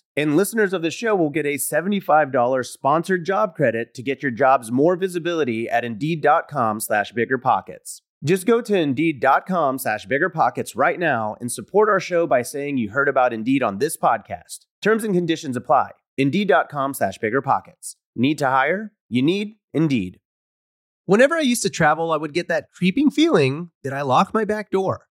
And listeners of the show will get a $75 sponsored job credit to get your jobs more visibility at Indeed.com slash BiggerPockets. Just go to Indeed.com slash BiggerPockets right now and support our show by saying you heard about Indeed on this podcast. Terms and conditions apply. Indeed.com slash BiggerPockets. Need to hire? You need Indeed. Whenever I used to travel, I would get that creeping feeling that I locked my back door.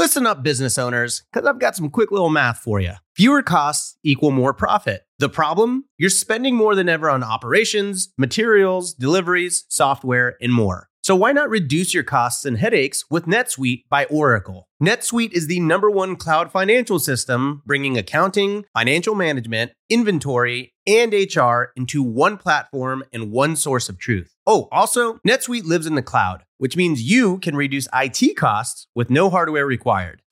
Listen up, business owners, because I've got some quick little math for you. Fewer costs equal more profit. The problem? You're spending more than ever on operations, materials, deliveries, software, and more. So why not reduce your costs and headaches with NetSuite by Oracle? NetSuite is the number one cloud financial system, bringing accounting, financial management, inventory, and HR into one platform and one source of truth. Oh, also, NetSuite lives in the cloud, which means you can reduce IT costs with no hardware required.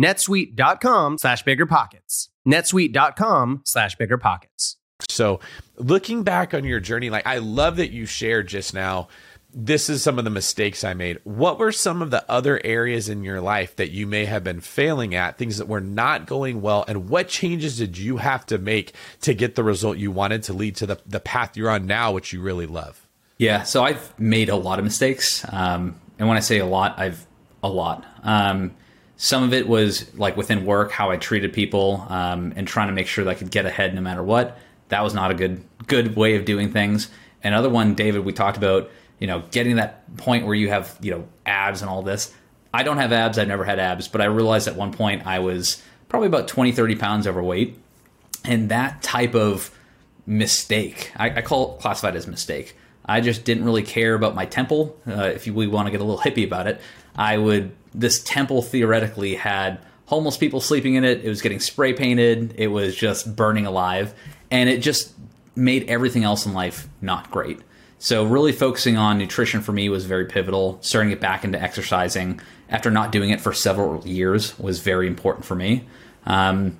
netsuite.com slash biggerpockets netsuite.com slash biggerpockets so looking back on your journey like i love that you shared just now this is some of the mistakes i made. What were some of the other areas in your life that you may have been failing at things that were not going well and what changes did you have to make to get the result you wanted to lead to the, the path you're on now which you really love? Yeah so i've made a lot of mistakes. Um, and when i say a lot i've a lot. Um, some of it was like within work, how I treated people, um, and trying to make sure that I could get ahead no matter what. That was not a good good way of doing things. Another one, David, we talked about, you know, getting that point where you have, you know, abs and all this. I don't have abs. I've never had abs, but I realized at one point I was probably about 20, 30 pounds overweight. And that type of mistake, I, I call it classified as mistake. I just didn't really care about my temple. Uh, if you, we want to get a little hippie about it, I would this temple theoretically had homeless people sleeping in it. It was getting spray painted. It was just burning alive, and it just made everything else in life not great. So really focusing on nutrition for me was very pivotal. Starting get back into exercising after not doing it for several years was very important for me. Um,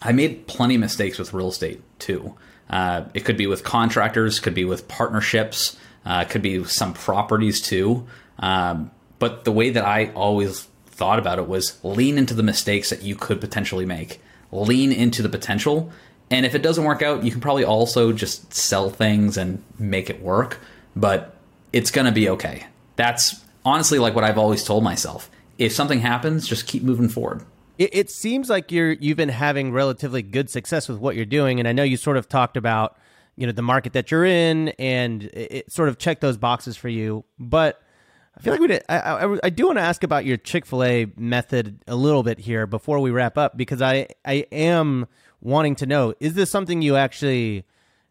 I made plenty of mistakes with real estate too. Uh, it could be with contractors, could be with partnerships, uh, could be some properties too. Um, but the way that I always thought about it was lean into the mistakes that you could potentially make, lean into the potential. And if it doesn't work out, you can probably also just sell things and make it work, but it's going to be okay. That's honestly like what I've always told myself. If something happens, just keep moving forward. It, it seems like you're you've been having relatively good success with what you're doing, and I know you sort of talked about you know the market that you're in, and it, it sort of checked those boxes for you. But I feel like we did. I, I, I do want to ask about your Chick Fil A method a little bit here before we wrap up because I I am wanting to know: is this something you actually?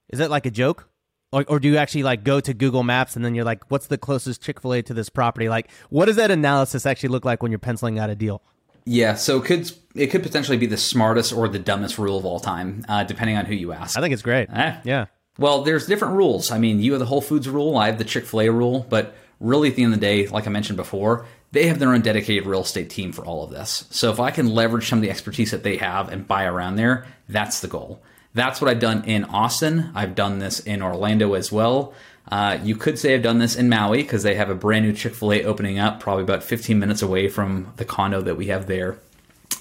Is it like a joke? Or, or do you actually like go to Google Maps and then you're like, what's the closest Chick Fil A to this property? Like, what does that analysis actually look like when you're penciling out a deal? Yeah, so it could it could potentially be the smartest or the dumbest rule of all time, uh, depending on who you ask. I think it's great. Eh. Yeah. Well, there's different rules. I mean, you have the Whole Foods rule, I have the Chick Fil A rule, but really at the end of the day, like I mentioned before, they have their own dedicated real estate team for all of this. So if I can leverage some of the expertise that they have and buy around there, that's the goal. That's what I've done in Austin. I've done this in Orlando as well. Uh, you could say I've done this in Maui because they have a brand new Chick fil A opening up, probably about 15 minutes away from the condo that we have there.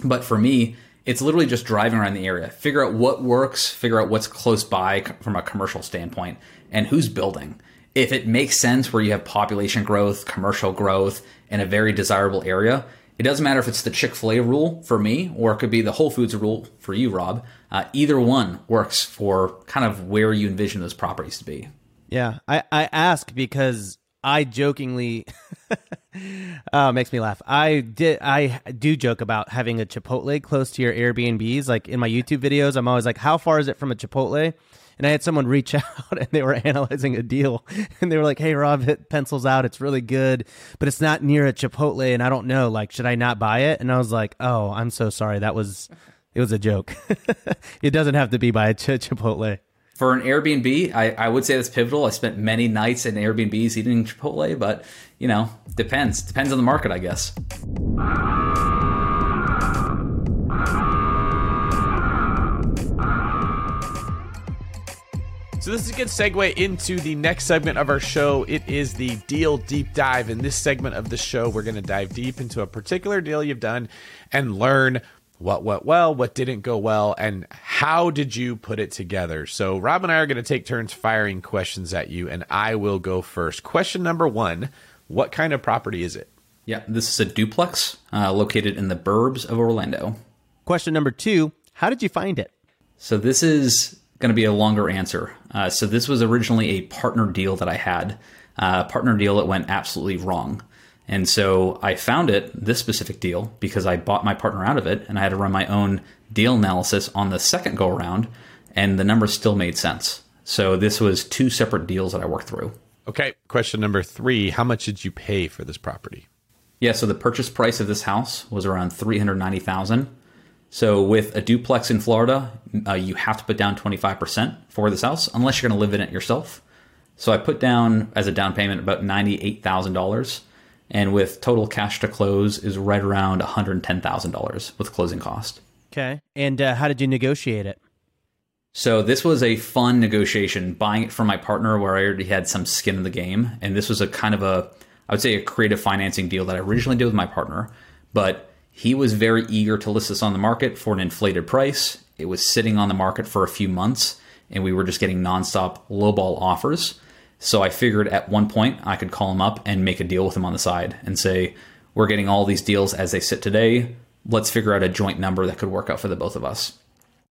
But for me, it's literally just driving around the area, figure out what works, figure out what's close by from a commercial standpoint, and who's building if it makes sense where you have population growth, commercial growth in a very desirable area, it doesn't matter if it's the Chick fil A rule for me or it could be the Whole Foods rule for you, Rob. Uh, either one works for kind of where you envision those properties to be. Yeah, I, I ask because I jokingly, oh, makes me laugh. I did, I do joke about having a Chipotle close to your Airbnbs. Like in my YouTube videos, I'm always like, how far is it from a Chipotle? And I had someone reach out and they were analyzing a deal and they were like, "Hey Rob, it pencils out. It's really good, but it's not near a Chipotle and I don't know, like should I not buy it?" And I was like, "Oh, I'm so sorry. That was it was a joke. it doesn't have to be by a ch- Chipotle." For an Airbnb, I, I would say that's pivotal. I spent many nights in Airbnbs eating Chipotle, but you know, depends. Depends on the market, I guess. So this is a good segue into the next segment of our show. It is the deal deep dive. In this segment of the show, we're going to dive deep into a particular deal you've done and learn what went well, what didn't go well, and how did you put it together. So Rob and I are going to take turns firing questions at you, and I will go first. Question number one: What kind of property is it? Yeah, this is a duplex uh, located in the burbs of Orlando. Question number two How did you find it? So this is going to be a longer answer. Uh, so this was originally a partner deal that I had, uh, partner deal that went absolutely wrong. And so I found it, this specific deal, because I bought my partner out of it and I had to run my own deal analysis on the second go around, and the numbers still made sense. So this was two separate deals that I worked through. Okay, question number three How much did you pay for this property? Yeah, so the purchase price of this house was around 390000 so with a duplex in Florida, uh, you have to put down 25% for this house unless you're going to live in it yourself. So I put down as a down payment about $98,000 and with total cash to close is right around $110,000 with closing cost. Okay. And uh, how did you negotiate it? So this was a fun negotiation, buying it from my partner where I already had some skin in the game, and this was a kind of a I would say a creative financing deal that I originally did with my partner, but he was very eager to list this on the market for an inflated price. It was sitting on the market for a few months, and we were just getting nonstop lowball offers. So I figured at one point I could call him up and make a deal with him on the side and say, We're getting all these deals as they sit today. Let's figure out a joint number that could work out for the both of us.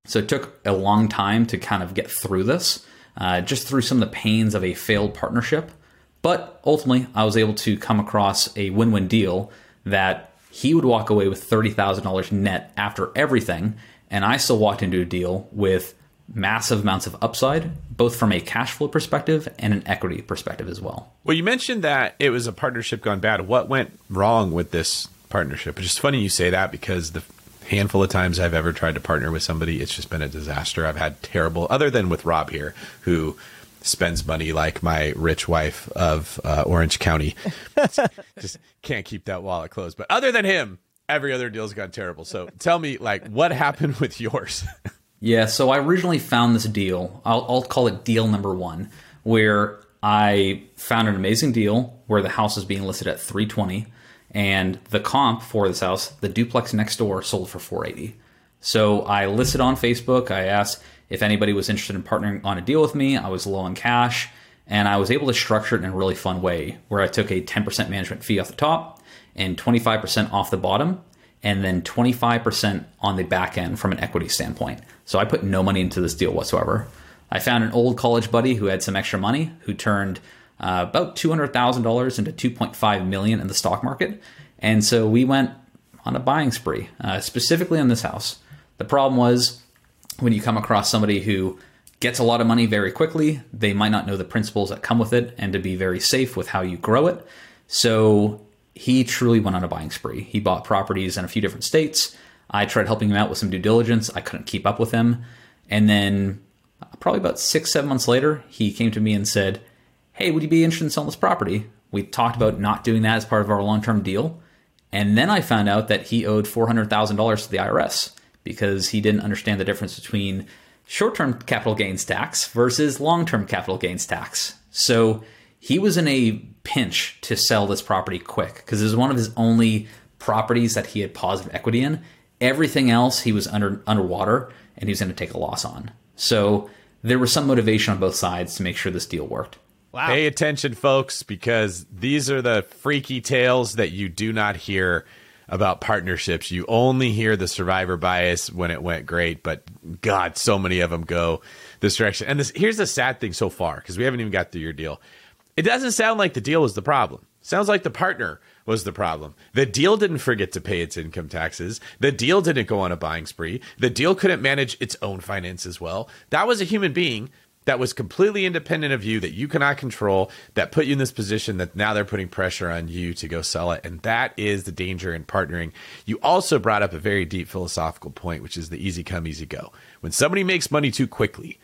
So it took a long time to kind of get through this, uh, just through some of the pains of a failed partnership. But ultimately, I was able to come across a win win deal that he would walk away with $30,000 net after everything. And I still walked into a deal with massive amounts of upside, both from a cash flow perspective and an equity perspective as well. Well, you mentioned that it was a partnership gone bad. What went wrong with this partnership? It's just funny you say that because the handful of times I've ever tried to partner with somebody, it's just been a disaster. I've had terrible, other than with Rob here, who spends money like my rich wife of uh, Orange County. just can't keep that wallet closed. But other than him, every other deal's gone terrible. So tell me, like, what happened with yours? yeah, so I originally found this deal. I'll, I'll call it deal number one, where I found an amazing deal where the house is being listed at 320 and the comp for this house, the duplex next door, sold for 480. So I listed on Facebook. I asked if anybody was interested in partnering on a deal with me. I was low on cash, and I was able to structure it in a really fun way where I took a 10% management fee off the top and 25% off the bottom, and then 25% on the back end from an equity standpoint. So I put no money into this deal whatsoever. I found an old college buddy who had some extra money who turned uh, about $200,000 into 2.5 million in the stock market. And so we went on a buying spree, uh, specifically on this house. The problem was when you come across somebody who gets a lot of money very quickly, they might not know the principles that come with it and to be very safe with how you grow it. So he truly went on a buying spree. He bought properties in a few different states. I tried helping him out with some due diligence. I couldn't keep up with him. And then uh, probably about six, seven months later, he came to me and said, Hey, would you be interested in selling this property? We talked about not doing that as part of our long term deal. And then I found out that he owed $400,000 to the IRS because he didn't understand the difference between short term capital gains tax versus long term capital gains tax. So he was in a pinch to sell this property quick because it was one of his only properties that he had positive equity in. Everything else he was under underwater and he was going to take a loss on. So there was some motivation on both sides to make sure this deal worked. Wow. Pay attention, folks, because these are the freaky tales that you do not hear about partnerships. You only hear the survivor bias when it went great, but God, so many of them go this direction. And this, here's the sad thing so far, because we haven't even got through your deal. It doesn't sound like the deal was the problem. sounds like the partner was the problem. The deal didn't forget to pay its income taxes. The deal didn't go on a buying spree. The deal couldn't manage its own finances well. That was a human being that was completely independent of you that you cannot control that put you in this position that now they're putting pressure on you to go sell it. And that is the danger in partnering. You also brought up a very deep philosophical point which is the easy come easy go. When somebody makes money too quickly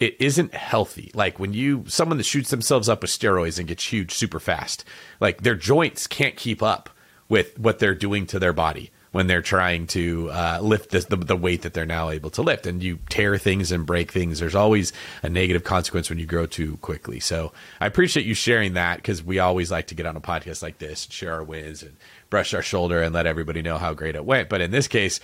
it isn't healthy. Like when you someone that shoots themselves up with steroids and gets huge super fast, like their joints can't keep up with what they're doing to their body when they're trying to uh, lift this, the, the weight that they're now able to lift. And you tear things and break things. There's always a negative consequence when you grow too quickly. So I appreciate you sharing that because we always like to get on a podcast like this, share our wins and brush our shoulder and let everybody know how great it went. But in this case,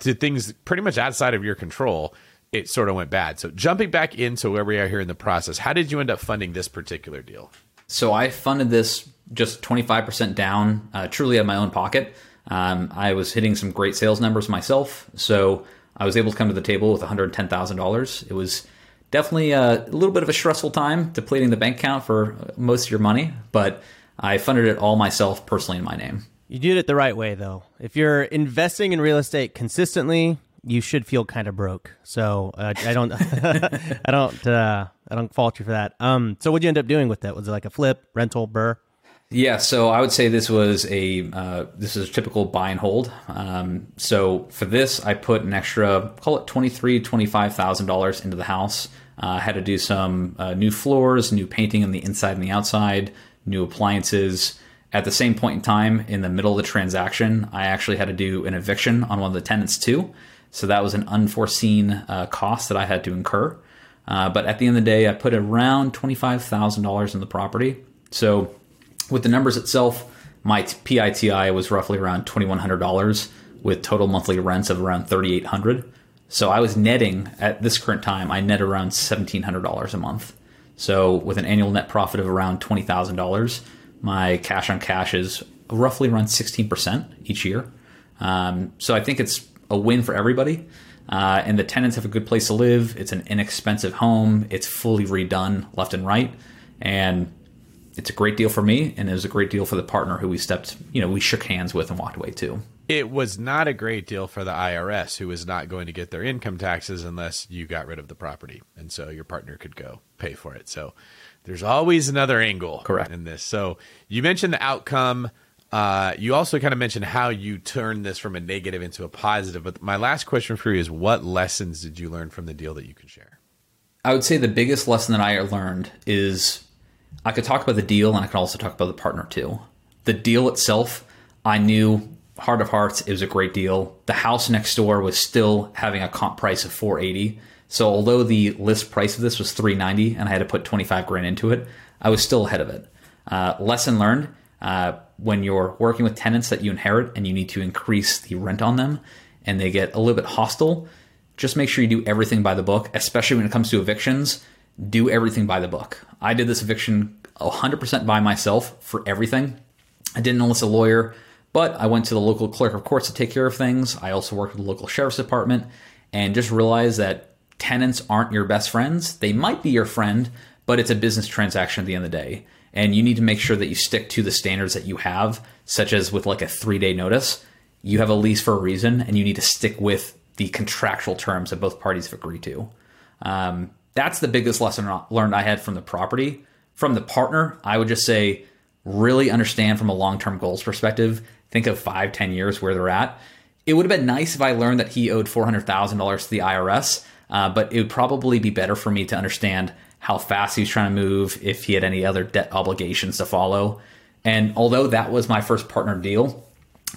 to things pretty much outside of your control, it sort of went bad. So jumping back into where we are here in the process, how did you end up funding this particular deal? So I funded this just 25% down, uh, truly out of my own pocket. Um, I was hitting some great sales numbers myself, so I was able to come to the table with $110,000. It was definitely a, little bit of a stressful time depleting the bank account for most of your money, but I funded it all myself personally in my name. You did it the right way, though. If you're investing in real estate consistently, you should feel kind of broke. So uh, I don't, I don't, uh, I don't fault you for that. Um, so what'd you end up doing with that? Was it like a flip, rental, BRRRR? Yeah, so I would say this was a uh, this is a typical buy and hold. Um, so for this, I put an extra call it twenty three twenty five thousand dollars into the house. Uh, I had to do some uh, new floors, new painting on the inside and the outside, new appliances. At the same point in time, in the middle of the transaction, I actually had to do an eviction on one of the tenants too. So that was an unforeseen uh, cost that I had to incur. Uh, but at the end of the day, I put around twenty five thousand dollars in the property. So with the numbers itself, my PITI was roughly around $2,100 with total monthly rents of around 3,800. So I was netting at this current time, I net around $1,700 a month. So with an annual net profit of around $20,000, my cash on cash is roughly around 16% each year. Um, so I think it's a win for everybody. Uh, and the tenants have a good place to live. It's an inexpensive home. It's fully redone left and right. And it's a great deal for me and it was a great deal for the partner who we stepped you know we shook hands with and walked away too. It was not a great deal for the IRS who was not going to get their income taxes unless you got rid of the property and so your partner could go pay for it. So there's always another angle correct. in this. So you mentioned the outcome. Uh, you also kind of mentioned how you turned this from a negative into a positive but my last question for you is what lessons did you learn from the deal that you can share? I would say the biggest lesson that i learned is I could talk about the deal and I could also talk about the partner too. The deal itself, I knew heart of hearts it was a great deal. The house next door was still having a comp price of 480. So although the list price of this was 390 and I had to put 25 grand into it, I was still ahead of it. Uh, lesson learned: uh, when you're working with tenants that you inherit and you need to increase the rent on them, and they get a little bit hostile, just make sure you do everything by the book, especially when it comes to evictions do everything by the book. I did this eviction 100% by myself for everything. I didn't enlist a lawyer, but I went to the local clerk of courts to take care of things. I also worked with the local sheriff's department and just realized that tenants aren't your best friends. They might be your friend, but it's a business transaction at the end of the day. And you need to make sure that you stick to the standards that you have, such as with like a three day notice. You have a lease for a reason, and you need to stick with the contractual terms that both parties have agreed to. Um, that's the biggest lesson learned I had from the property. From the partner, I would just say really understand from a long term goals perspective. Think of five, ten years where they're at. It would have been nice if I learned that he owed $400,000 to the IRS, uh, but it would probably be better for me to understand how fast he was trying to move, if he had any other debt obligations to follow. And although that was my first partner deal,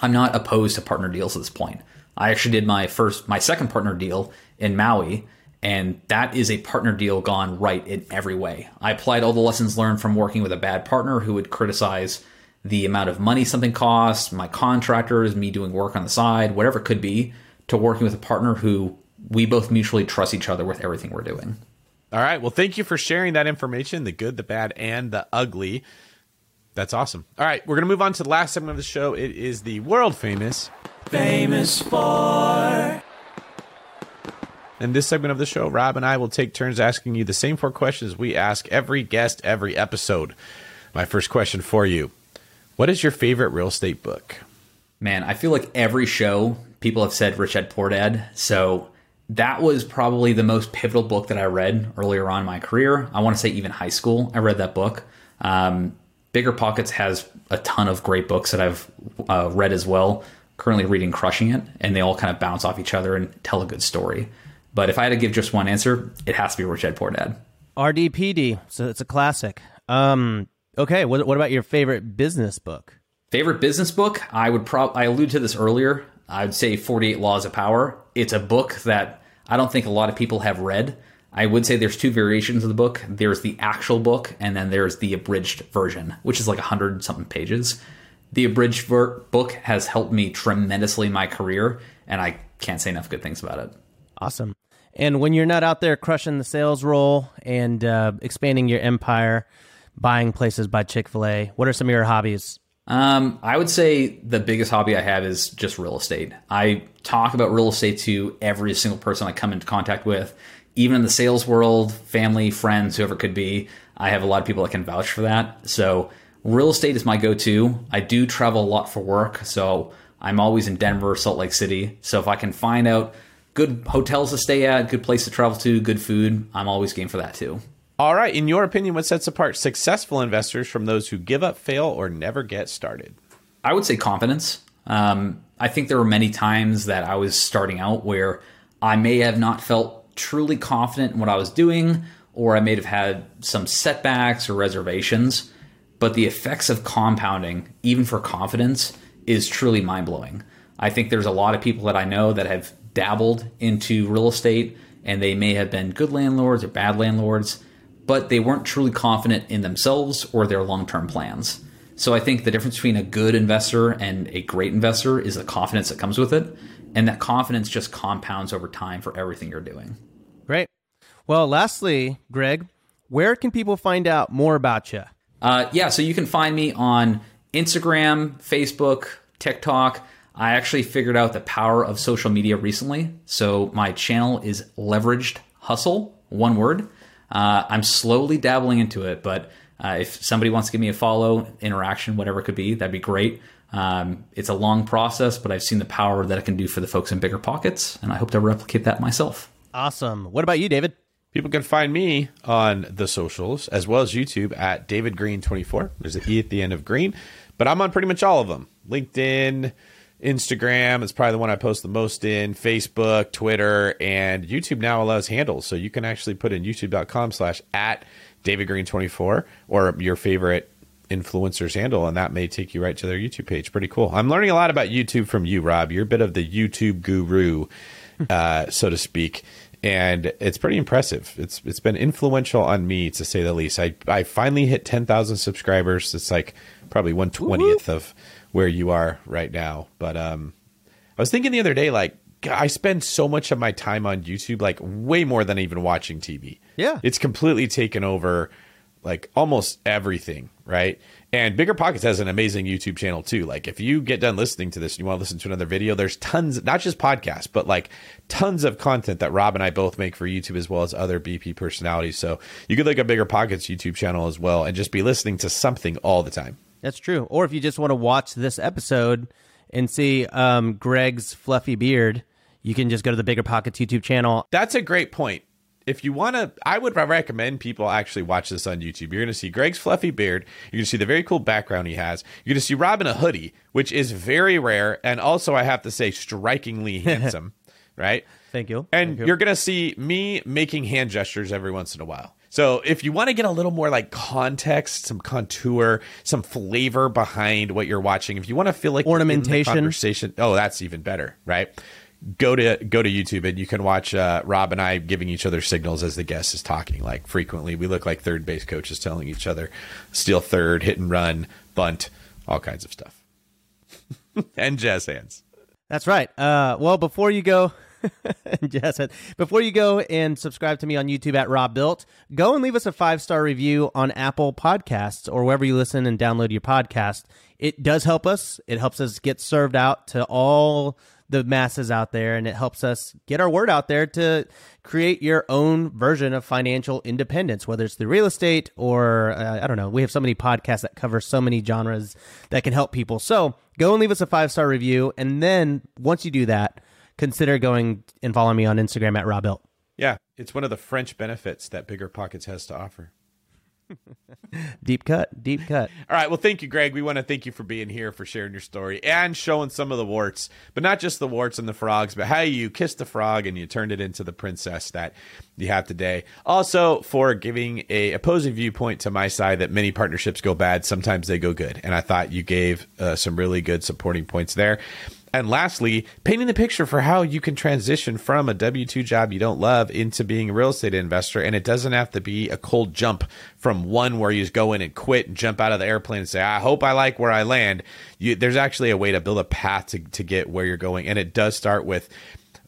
I'm not opposed to partner deals at this point. I actually did my first, my second partner deal in Maui and that is a partner deal gone right in every way. I applied all the lessons learned from working with a bad partner who would criticize the amount of money something costs, my contractors, me doing work on the side, whatever it could be, to working with a partner who we both mutually trust each other with everything we're doing. All right. Well, thank you for sharing that information the good, the bad, and the ugly. That's awesome. All right. We're going to move on to the last segment of the show. It is the world famous Famous Four. In this segment of the show, Rob and I will take turns asking you the same four questions we ask every guest every episode. My first question for you What is your favorite real estate book? Man, I feel like every show people have said Rich Dad Poor Dad. So that was probably the most pivotal book that I read earlier on in my career. I want to say even high school, I read that book. Um, BiggerPockets has a ton of great books that I've uh, read as well. Currently reading Crushing It, and they all kind of bounce off each other and tell a good story. But if I had to give just one answer, it has to be Rich Dad Poor Dad. RDPD. So it's a classic. Um, okay. What, what about your favorite business book? Favorite business book? I would prob I alluded to this earlier. I would say 48 Laws of Power. It's a book that I don't think a lot of people have read. I would say there's two variations of the book. There's the actual book, and then there's the abridged version, which is like 100 something pages. The abridged ver- book has helped me tremendously in my career, and I can't say enough good things about it. Awesome. And when you're not out there crushing the sales role and uh, expanding your empire, buying places by Chick fil A, what are some of your hobbies? Um, I would say the biggest hobby I have is just real estate. I talk about real estate to every single person I come into contact with, even in the sales world, family, friends, whoever it could be. I have a lot of people that can vouch for that. So, real estate is my go to. I do travel a lot for work. So, I'm always in Denver, Salt Lake City. So, if I can find out good hotels to stay at, good place to travel to, good food, I'm always game for that too. All right. In your opinion, what sets apart successful investors from those who give up, fail, or never get started? I would say confidence. Um, I think there were many times that I was starting out where I may have not felt truly confident in what I was doing, or I may have had some setbacks or reservations. But the effects of compounding, even for confidence, is truly mind blowing. I think there's a lot of people that I know that have dabbled into real estate and they may have been good landlords or bad landlords but they weren't truly confident in themselves or their long term plans. So I think the difference between a good investor and a great investor is the confidence that comes with it. And that confidence just compounds over time for everything you're doing. Great. Well, lastly, Greg, where can people find out more about you? Uh, yeah, so you can find me on Instagram, Facebook, TikTok. I actually figured out the power of social media recently. So my channel is Leveraged Hustle, one word. Uh, I'm slowly dabbling into it, but uh, if somebody wants to give me a follow, interaction, whatever it could be, that'd be great. Um, it's a long process, but I've seen the power that it can do for the folks in BiggerPockets, and I hope to replicate that myself. Awesome. What about you, David? People can find me on the socials as well as YouTube at David Greene 24. There's an E at the end of Green, but I'm on pretty much all of them LinkedIn, Instagram is probably the one I post the most in, Facebook, Twitter, and YouTube now allows handles. So you can actually put in youtube.com slash at David Greene 24 or your favorite influencer's handle, and that may take you right to their YouTube page. Pretty cool. I'm learning a lot about YouTube from you, Rob. You're a bit of the YouTube guru, uh, so to speak. And it's pretty impressive. It's it's been influential on me to say the least. I I finally hit ten thousand subscribers. It's like probably one twentieth of where you are right now. But um, I was thinking the other day, like I spend so much of my time on YouTube, like way more than even watching TV. Yeah, it's completely taken over, like almost everything, right? And BiggerPockets has an amazing YouTube channel too. Like if you get done listening to this and you want to listen to another video, there's tons, not just podcasts, but like tons of content that Rob and I both make for YouTube as well as other BP personalities. So you could look at BiggerPockets YouTube channel as well and just be listening to something all the time. That's true. Or if you just want to watch this episode and see um, Greg's fluffy beard, you can just go to the BiggerPockets YouTube channel. That's a great point. If you want to, I would recommend people actually watch this on YouTube. You're going to see Greg's fluffy beard. You're going to see the very cool background he has. You're going to see Rob in a hoodie, which is very rare. And also, I have to say, strikingly handsome, right? Thank you. And Thank you. you're going to see me making hand gestures every once in a while. So if you want to get a little more like context, some contour, some flavor behind what you're watching, if you want to feel like ornamentation, conversation, oh, that's even better, right? Go to go to YouTube and you can watch uh, Rob and I giving each other signals as the guest is talking. Like frequently, we look like third base coaches telling each other, "Steal third, hit and run, bunt, all kinds of stuff." and jazz hands. That's right. Uh, well, before you go, Jess, before you go and subscribe to me on YouTube at Robuilt, go and leave us a five star review on Apple Podcasts or wherever you listen and download your podcast. It does help us. It helps us get served out to all the masses out there and it helps us get our word out there to create your own version of financial independence whether it's the real estate or uh, i don't know we have so many podcasts that cover so many genres that can help people so go and leave us a five star review and then once you do that consider going and following me on instagram at robuilt Yeah, it's one of the French benefits that BiggerPockets has to offer. deep cut, deep cut. All right. Well, thank you, Greg. We want to thank you for being here, for sharing your story, and showing some of the warts, but not just the warts and the frogs, but how you kissed the frog and you turned it into the princess that you have today. Also, for giving a opposing viewpoint to my side that many partnerships go bad, sometimes they go good, and I thought you gave uh, some really good supporting points there. And lastly, painting the picture for how you can transition from a W 2 job you don't love into being a real estate investor. And it doesn't have to be a cold jump from one where you just go in and quit and jump out of the airplane and say, I hope I like where I land. You, there's actually a way to build a path to, to get where you're going. And it does start with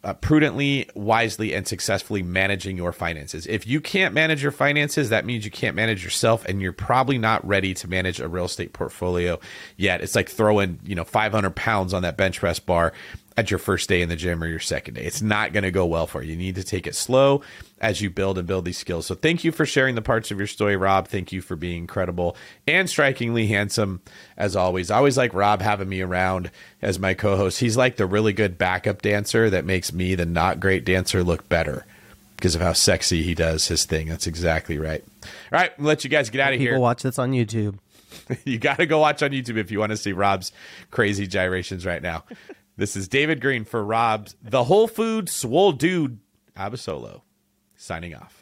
uh, prudently, wisely, and successfully managing your finances. If you can't manage your finances, that means you can't manage yourself, and you're probably not ready to manage a real estate portfolio yet. It's like throwing you know 500 pounds on that bench press bar at your first day in the gym or your second day. It's not going to go well for you. You need to take it slow as you build and build these skills. So thank you for sharing the parts of your story, Rob. Thank you for being incredible and strikingly handsome as always. I always like Rob having me around as my co-host. He's like the really good backup dancer that makes me the not great dancer look better because of how sexy he does his thing. That's exactly right. All right, I'll let you guys get out of People here. watch this on YouTube. you got to go watch on YouTube if you want to see Rob's crazy gyrations right now. This is David Greene for Rob's The Whole Food Swole Dude Abasolo signing off.